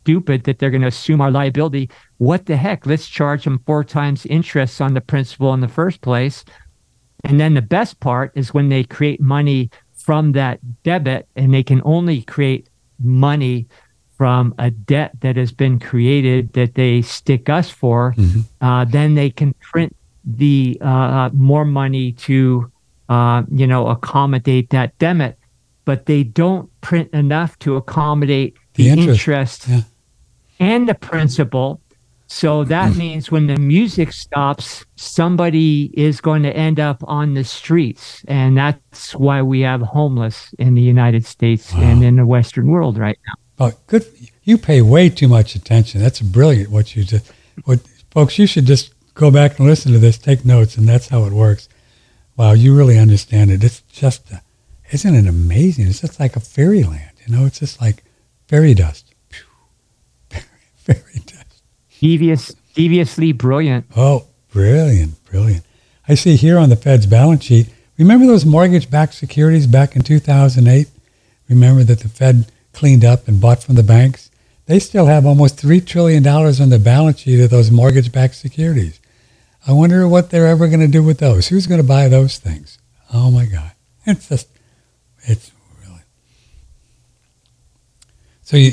stupid that they're going to assume our liability. What the heck? Let's charge them four times interest on the principal in the first place. And then the best part is when they create money from that debit and they can only create money from a debt that has been created that they stick us for, Mhm. uh, then they can print the uh, more money to, uh, you know, accommodate that debit. But they don't print enough to accommodate The the, interest, interest, yeah. And the principal. So that means when the music stops, somebody is going to end up on the streets. And that's why we have homeless in the United States and in the Western world right now. Oh, good. You pay way too much attention. That's brilliant. What you just, what folks, you should just go back and listen to this, take notes, and that's how it works. Wow, you really understand it. It's just, uh, isn't it amazing? It's just like a fairyland. You know, it's just like fairy dust. Fairy. Devious, deviously brilliant. Oh, brilliant, brilliant. I see here on the Fed's balance sheet. Remember those mortgage-backed securities back in 2008? Remember that the Fed cleaned up and bought from the banks? They still have almost $3 trillion on the balance sheet of those mortgage-backed securities. I wonder what they're ever going to do with those. Who's going to buy those things? Oh my God. It's just, it's really. So you,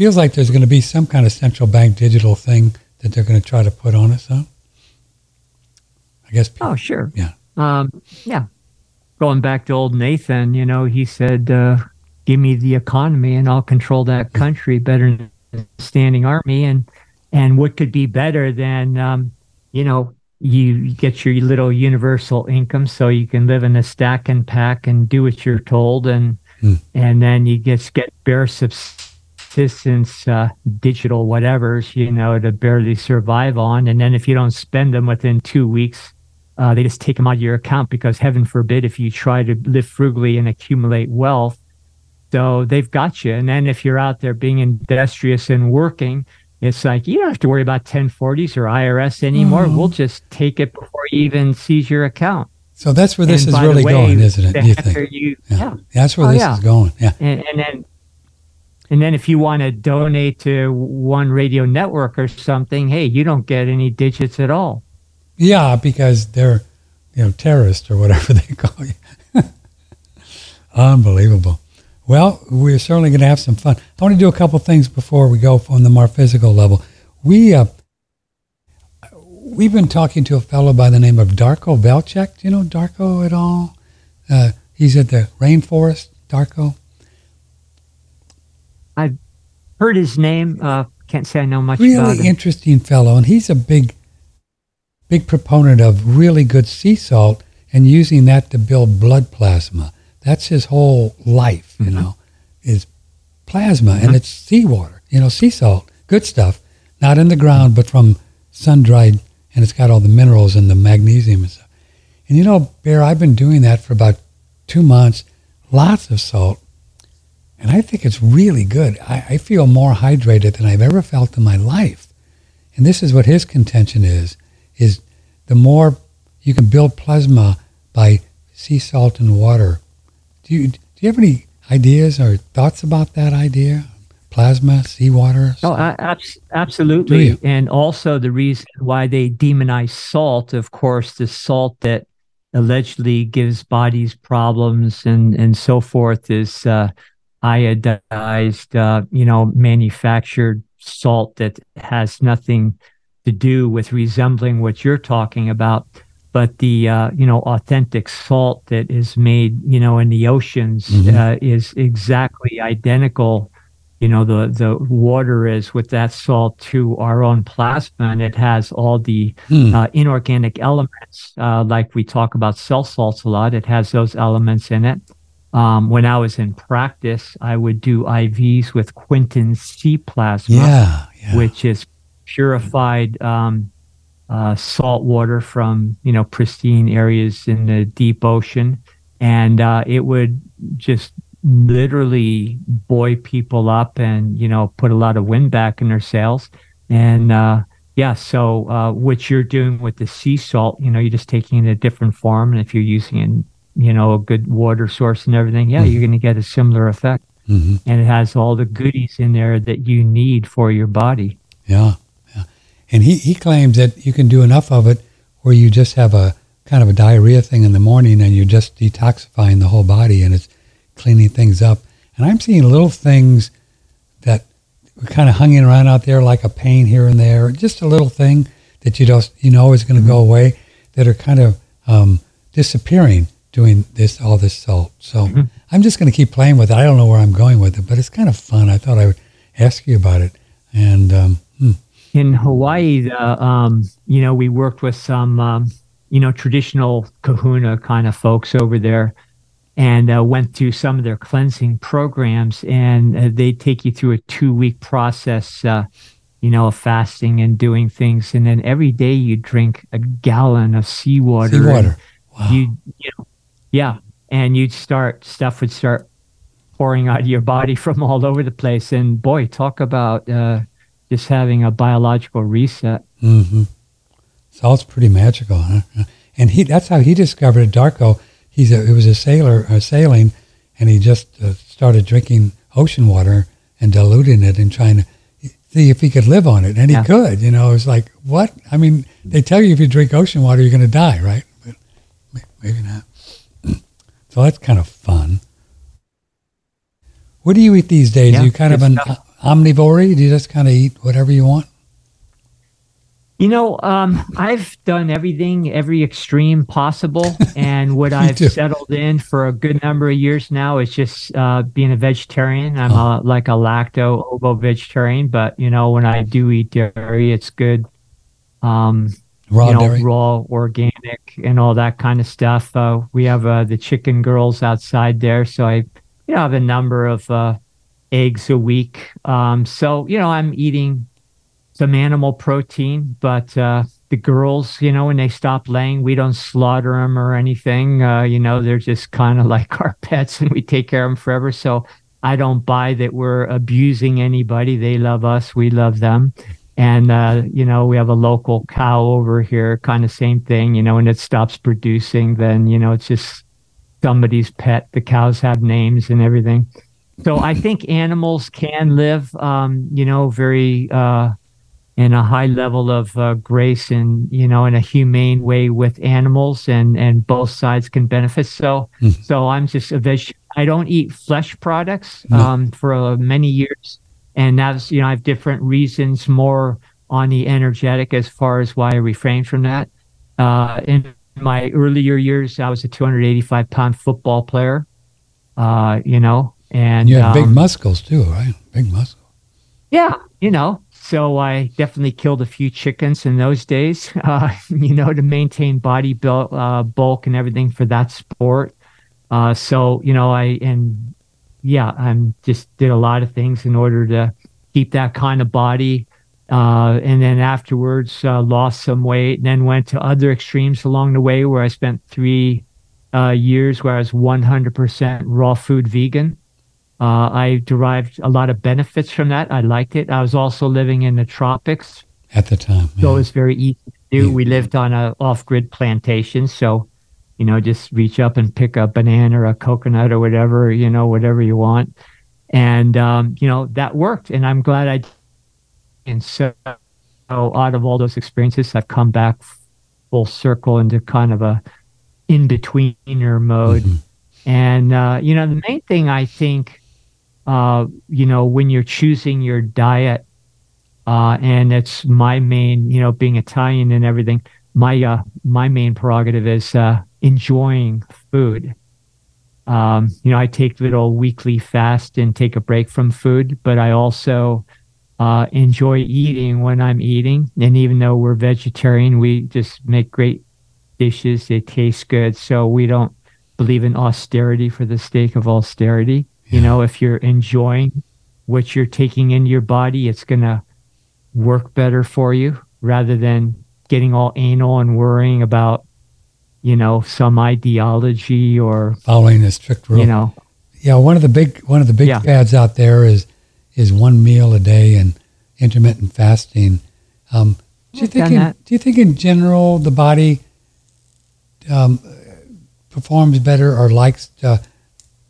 feels like there's going to be some kind of central bank digital thing that they're going to try to put on us, huh? I guess. Oh, sure. Yeah. Um, yeah. Going back to old Nathan, you know, he said, uh, give me the economy and I'll control that country better than a standing army. And, and what could be better than, um, you know, you get your little universal income so you can live in a stack and pack and do what you're told. And, Hmm. and then you just get bare subsistence, uh, digital whatevers, you know, to barely survive on. And then if you don't spend them within two weeks, uh, they just take them out of your account because heaven forbid if you try to live frugally and accumulate wealth. So they've got you. And then if you're out there being industrious and working, it's like you don't have to worry about 1040s or IRS anymore. Mhm. We'll just take it before you even seize your account. So that's where this And is really way, going, isn't it? You think? you- Yeah. yeah. That's where Oh, this yeah. is going. Yeah. And, and then and then if you want to donate to one radio network or something, hey, you don't get any digits at all. Yeah, because they're, you know, terrorists or whatever they call you. Unbelievable. Well, we're certainly going to have some fun. I want to do a couple things before we go on the more physical level. We uh, we've been talking to a fellow by the name of Darko Velcek. Do you know Darko at all? Uh, he's at the rainforest. Darko. I've heard his name. Uh, can't say I know much about really interesting fellow, and he's a big, big proponent of really good sea salt and using that to build blood plasma. That's his whole life, you Mhm. know, is plasma, and Mhm. it's seawater, you know, sea salt, good stuff, not in the ground, but from sun dried, and it's got all the minerals and the magnesium and stuff. And you know, Barre, I've been doing that for about two months, lots of salt, And I think it's really good. I, I feel more hydrated than I've ever felt in my life. And this is what his contention is, is the more you can build plasma by sea salt and water. Do you, do you have any ideas or thoughts about that idea? Plasma, seawater? Oh, abs- absolutely. And also the reason why they demonize salt, of course, the salt that allegedly gives bodies problems and, and so forth is uh, iodized, uh, you know, manufactured salt that has nothing to do with resembling what you're talking about. But the uh, you know authentic salt that is made you know in the oceans mm-hmm. uh, is exactly identical. You know the the water is with that salt to our own plasma, and it has all the mm. uh, inorganic elements. Uh, like we talk about cell salts a lot, it has those elements in it. Um, when I was in practice, I would do IVs with Quinton C plasma, yeah, yeah. which is purified um, uh, salt water from you know pristine areas in the deep ocean, and uh, it would just literally buoy people up and you know put a lot of wind back in their sails. And uh, yeah, so uh, what you're doing with the sea salt, you know, you're just taking it in a different form, and if you're using it you know, a good water source and everything, yeah, mm-hmm. you're going to get a similar effect. Mm-hmm. And it has all the goodies in there that you need for your body. Yeah, yeah. And he, he claims that you can do enough of it where you just have a kind of a diarrhea thing in the morning and you're just detoxifying the whole body and it's cleaning things up. And I'm seeing little things that are kind of hanging around out there like a pain here and there, just a little thing that you don't you know is going to mm-hmm. go away that are kind of um, disappearing doing this all this salt. So mm-hmm. I'm just going to keep playing with it. I don't know where I'm going with it, but it's kind of fun. I thought I would ask you about it. And um, hmm. in Hawaii, the, um, you know, we worked with some, um, you know, traditional Kahuna kind of folks over there. And uh, went through some of their cleansing programs, and uh, they take you through a two-week process, uh, you know, of fasting and doing things. And then every day you drink a gallon of seawater. Seawater. Wow. You, you know, yeah. And you'd start, stuff would start pouring out of your body from all over the place. And boy, talk about uh, just having a biological reset. Mm-hmm. Salt's pretty magical, huh? And he that's how he discovered it. Darko, he's a, he was a sailor, uh, sailing, and he just uh, started drinking ocean water and diluting it and trying to see if he could live on it. And yeah. he could, you know, it was like, what? I mean, they tell you if you drink ocean water, you're going to die, right? But maybe not. So that's kind of fun. What do you eat these days? Yeah, Are you kind of an stuff. omnivore? Do you just kind of eat whatever you want? You know, um, I've done everything, every extreme possible, and what I've too. settled in for a good number of years now is just uh, being a vegetarian. I'm oh. a, like a lacto ovo vegetarian, but you know, when I do eat dairy, it's good. Um, raw you know, dairy. raw organic and all that kind of stuff. Uh, we have uh, the chicken girls outside there, so I you know have a number of uh, eggs a week. Um, so you know I'm eating some animal protein, but uh, the girls, you know, when they stop laying, we don't slaughter them or anything. Uh, you know, they're just kind of like our pets, and we take care of them forever. So. I don't buy that we're abusing anybody. They love us. We love them and uh, you know we have a local cow over here kind of same thing you know when it stops producing then you know it's just somebody's pet. The cows have names and everything. So i think animals can live um, you know very uh, in a high level of uh, grace and you know in a humane way with animals and and both sides can benefit. So mm. so i'm just a veg i don't eat flesh products um, for uh, many years and that's you know I have different reasons more on the energetic as far as why I refrain from that. Uh, in my earlier years, I was a 285 pound football player. Uh, you know, and you have um, big muscles too, right? Big muscles. Yeah, you know. So I definitely killed a few chickens in those days, uh, you know, to maintain body build, uh, bulk and everything for that sport. Uh, so you know, I and yeah, I'm just did a lot of things in order to keep that kind of body. Uh, and then afterwards, uh, lost some weight, and then went to other extremes along the way where I spent three uh, years where I was 100% raw food vegan. Uh, I derived a lot of benefits from that. I liked it. I was also living in the tropics, at the time. so it was very easy to do. Yeah. We lived on a off-grid plantation, so you know, just reach up and pick a banana or a coconut or whatever, you know, whatever you want, and um, you know that worked. And I'm glad I. did. And so, out of all those experiences, I've come back full circle into kind of a in-betweener mode. Mhm. And uh, you know, the main thing I think, uh, you know, when you're choosing your diet, uh, and it's my main, you know, being Italian and everything, my uh, my main prerogative is uh, enjoying food. Um, you know, I take little weekly fast and take a break from food, but I also uh, enjoy eating when I'm eating. And even though we're vegetarian, we just make great dishes. They taste good, so we don't believe in austerity for the sake of austerity. You know, if you're enjoying what you're taking into your body, it's gonna work better for you rather than getting all anal and worrying about, you know, some ideology or Following a strict rule. you know, Yeah, one of the big one of the big Yeah. fads out there is is one meal a day and intermittent fasting. Um, do you I've think in, do you think in general the body um, performs better or likes to,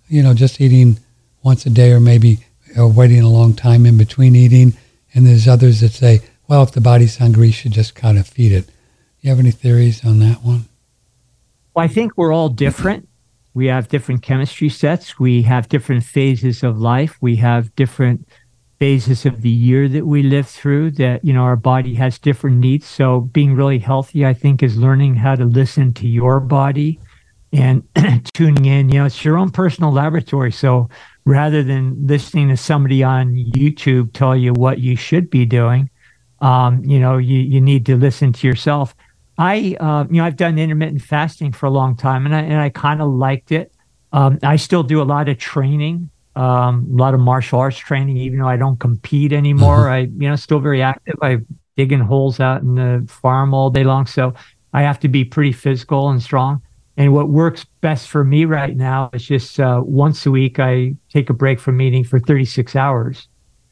you know just eating once a day or maybe or waiting a long time in between eating? And there's others that say, well, if the body's hungry, you should just kind of feed it. You have any theories on that one? Well, I think we're all different. We have different chemistry sets. We have different phases of life. We have different phases of the year that we live through that, you know, our body has different needs. So being really healthy, I think, is learning how to listen to your body and tuning in. You know, it's your own personal laboratory. So rather than listening to somebody on YouTube tell you what you should be doing, um, you know, you, you need to listen to yourself. I, uh, you know, I've done intermittent fasting for a long time, and I and I kind of liked it. Um, I still do a lot of training, um, a lot of martial arts training, even though I don't compete anymore. I, you know, still very active. I digging holes out in the farm all day long, so I have to be pretty physical and strong. And what works best for me right now is just uh, once a week I take a break from eating for 36 hours.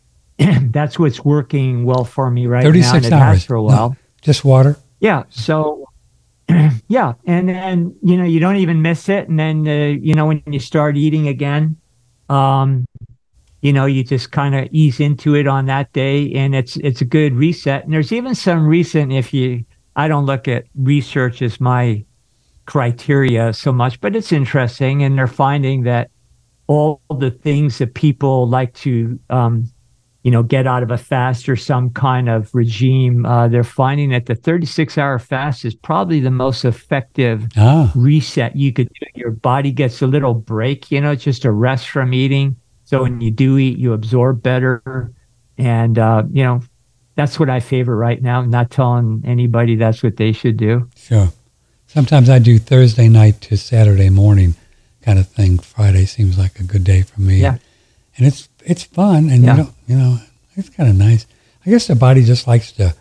That's what's working well for me right now, 36 and it hours. has for a No. while. Just water? Yeah. So, yeah, and then you know you don't even miss it, and then uh, you know when you start eating again, um, you know you just kind of ease into it on that day, and it's it's a good reset. And there's even some recent if you I don't look at research as my criteria so much, but it's interesting, and they're finding that all the things that people like to um, you know, get out of a fast or some kind of regime, uh, they're finding that the 36 hour fast is probably the most effective Ah, reset you could do. Your body gets a little break, you know, just a rest from eating. So when you do eat, you absorb better. And, uh, you know, that's what I favor right now. I'm not telling anybody that's what they should do. sure. Sometimes I do Thursday night to Saturday morning kind of thing. Friday seems like a good day for me. Yeah. And it's it's fun and Yeah. you know, you know, it's kind of nice. I guess the body just likes to,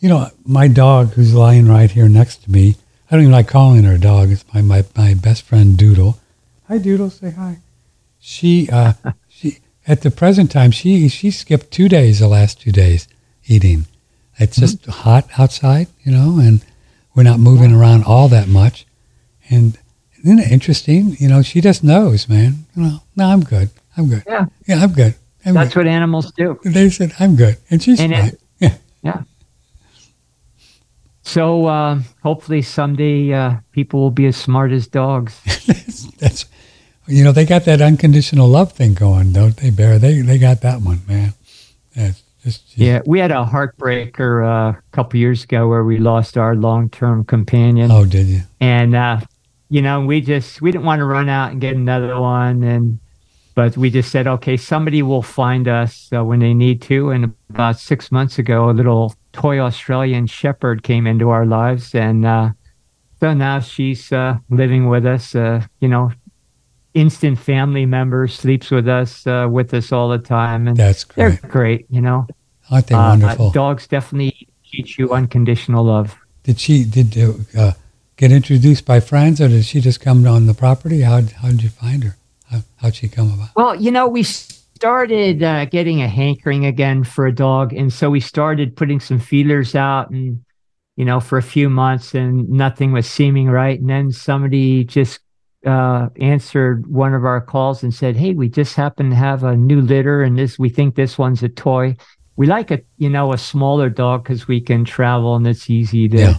you know, my dog who's lying right here next to me. I don't even like calling her a dog. It's my my, my best friend Doodle. Hi Doodle, say hi. She uh she at the present time she she skipped two days the last two days eating. It's just hot outside, you know, and we're not moving around all that much. And isn't it interesting? You know, she just knows, man. You know, no, I'm good. I'm good. Yeah. Yeah, I'm good. I'm That's good. what animals do. They said, I'm good. And she's And it- fine. yeah. Yeah. So uh, hopefully someday uh, people will be as smart as dogs. that's, that's, you know, they got that unconditional love thing going, don't they, Barre? They, they got that one, man. That's just, just Yeah, we had a heartbreaker uh, a couple years ago where we lost our long-term companion, Oh, did you? and uh, you know we just we didn't want to run out and get another one, and but we just said, okay, somebody will find us uh, when they need to. And about six months ago, a little toy Australian Shepherd came into our lives, and uh, so now she's uh, living with us. Uh, you know, instant family member, sleeps with us, uh, with us all the time, and That's they're great. great. You know. Aren't they Uh, wonderful? dogs definitely teach you unconditional love. Did she, did uh, get introduced by friends or did she just come on the property? How, how did you find her? How, how'd she come about? Well, you know, we started uh, getting a hankering again for a dog, and so we started putting some feelers out, and you know, for a few months, and nothing was seeming right. And then somebody just uh, answered one of our calls and said, "Hey, we just happen to have a new litter, and this we think this one's a toy. We like a you know a smaller dog because we can travel and it's easy to." Yeah.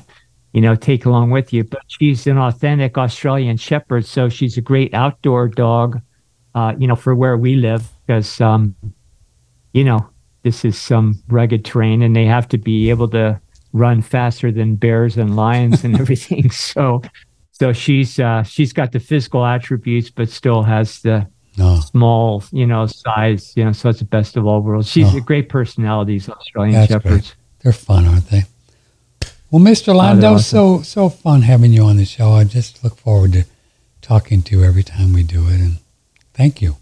You know, take along with you, but she's an authentic Australian Shepherd, so she's a great outdoor dog. Uh, you know, for where we live, because um, you know this is some rugged terrain, and they have to be able to run faster than bears and lions and everything. So so she's uh, she's got the physical attributes, but still has the small, you know, size. You know, so it's the best of all worlds. She's a great personality. These Australian That's shepherds. Great. They're fun, aren't they? Well, Mr. Lando, awesome. so so fun having you on the show. I just look forward to talking to you every time we do it, and thank you.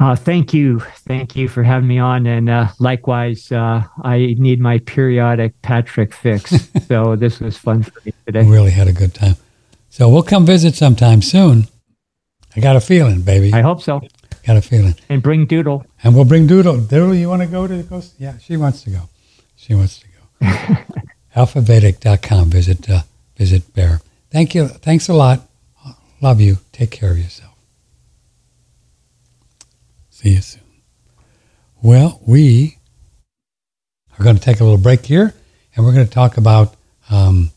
Uh, thank you. Thank you for having me on. And uh, likewise, uh, I need my periodic Patrick fix. so this was fun for me today. We really had a good time. So we'll come visit sometime soon. I got a feeling, baby. I hope so. Got a feeling. And bring Doodle. And we'll bring Doodle. Doodle, you want to go to the coast? Yeah, she wants to go. She wants to go. Alphavedic.com. Visit, uh, visit Barre. Thank you. Thanks a lot. Love you. Take care of yourself. See you soon. Well, we are going to take a little break here, and we're going to talk about um,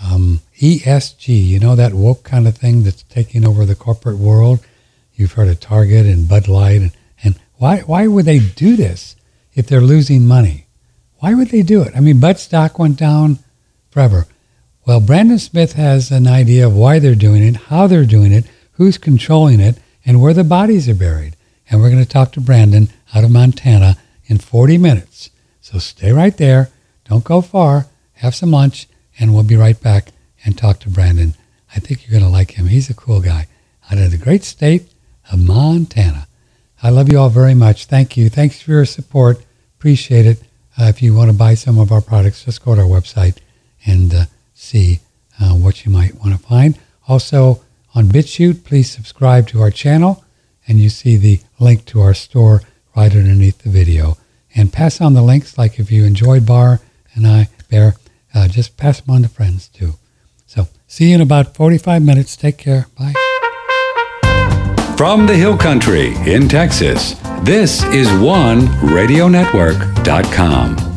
um, ESG. You know that woke kind of thing that's taking over the corporate world. You've heard of Target and Bud Light, and, and why why would they do this if they're losing money? Why would they do it? I mean, Bud stock went down forever. Well, Brandon Smith has an idea of why they're doing it, how they're doing it, who's controlling it, and where the bodies are buried and we're going to talk to Brandon out of Montana in 40 minutes. So stay right there. Don't go far. Have some lunch, and we'll be right back and talk to Brandon. I think you're going to like him. He's a cool guy out of the great state of Montana. I love you all very much. Thank you. Thanks for your support. Appreciate it. Uh, if you want to buy some of our products, just go to our website and uh, see uh, what you might want to find. Also, on BitChute, please subscribe to our channel and you see the link to our store right underneath the video. And pass on the links, like if you enjoyed Bar and I, Barre, uh, just pass them on to friends too. So see you in about 45 minutes. Take care. Bye. From the Hill Country in Texas, this is OneRadioNetwork.com.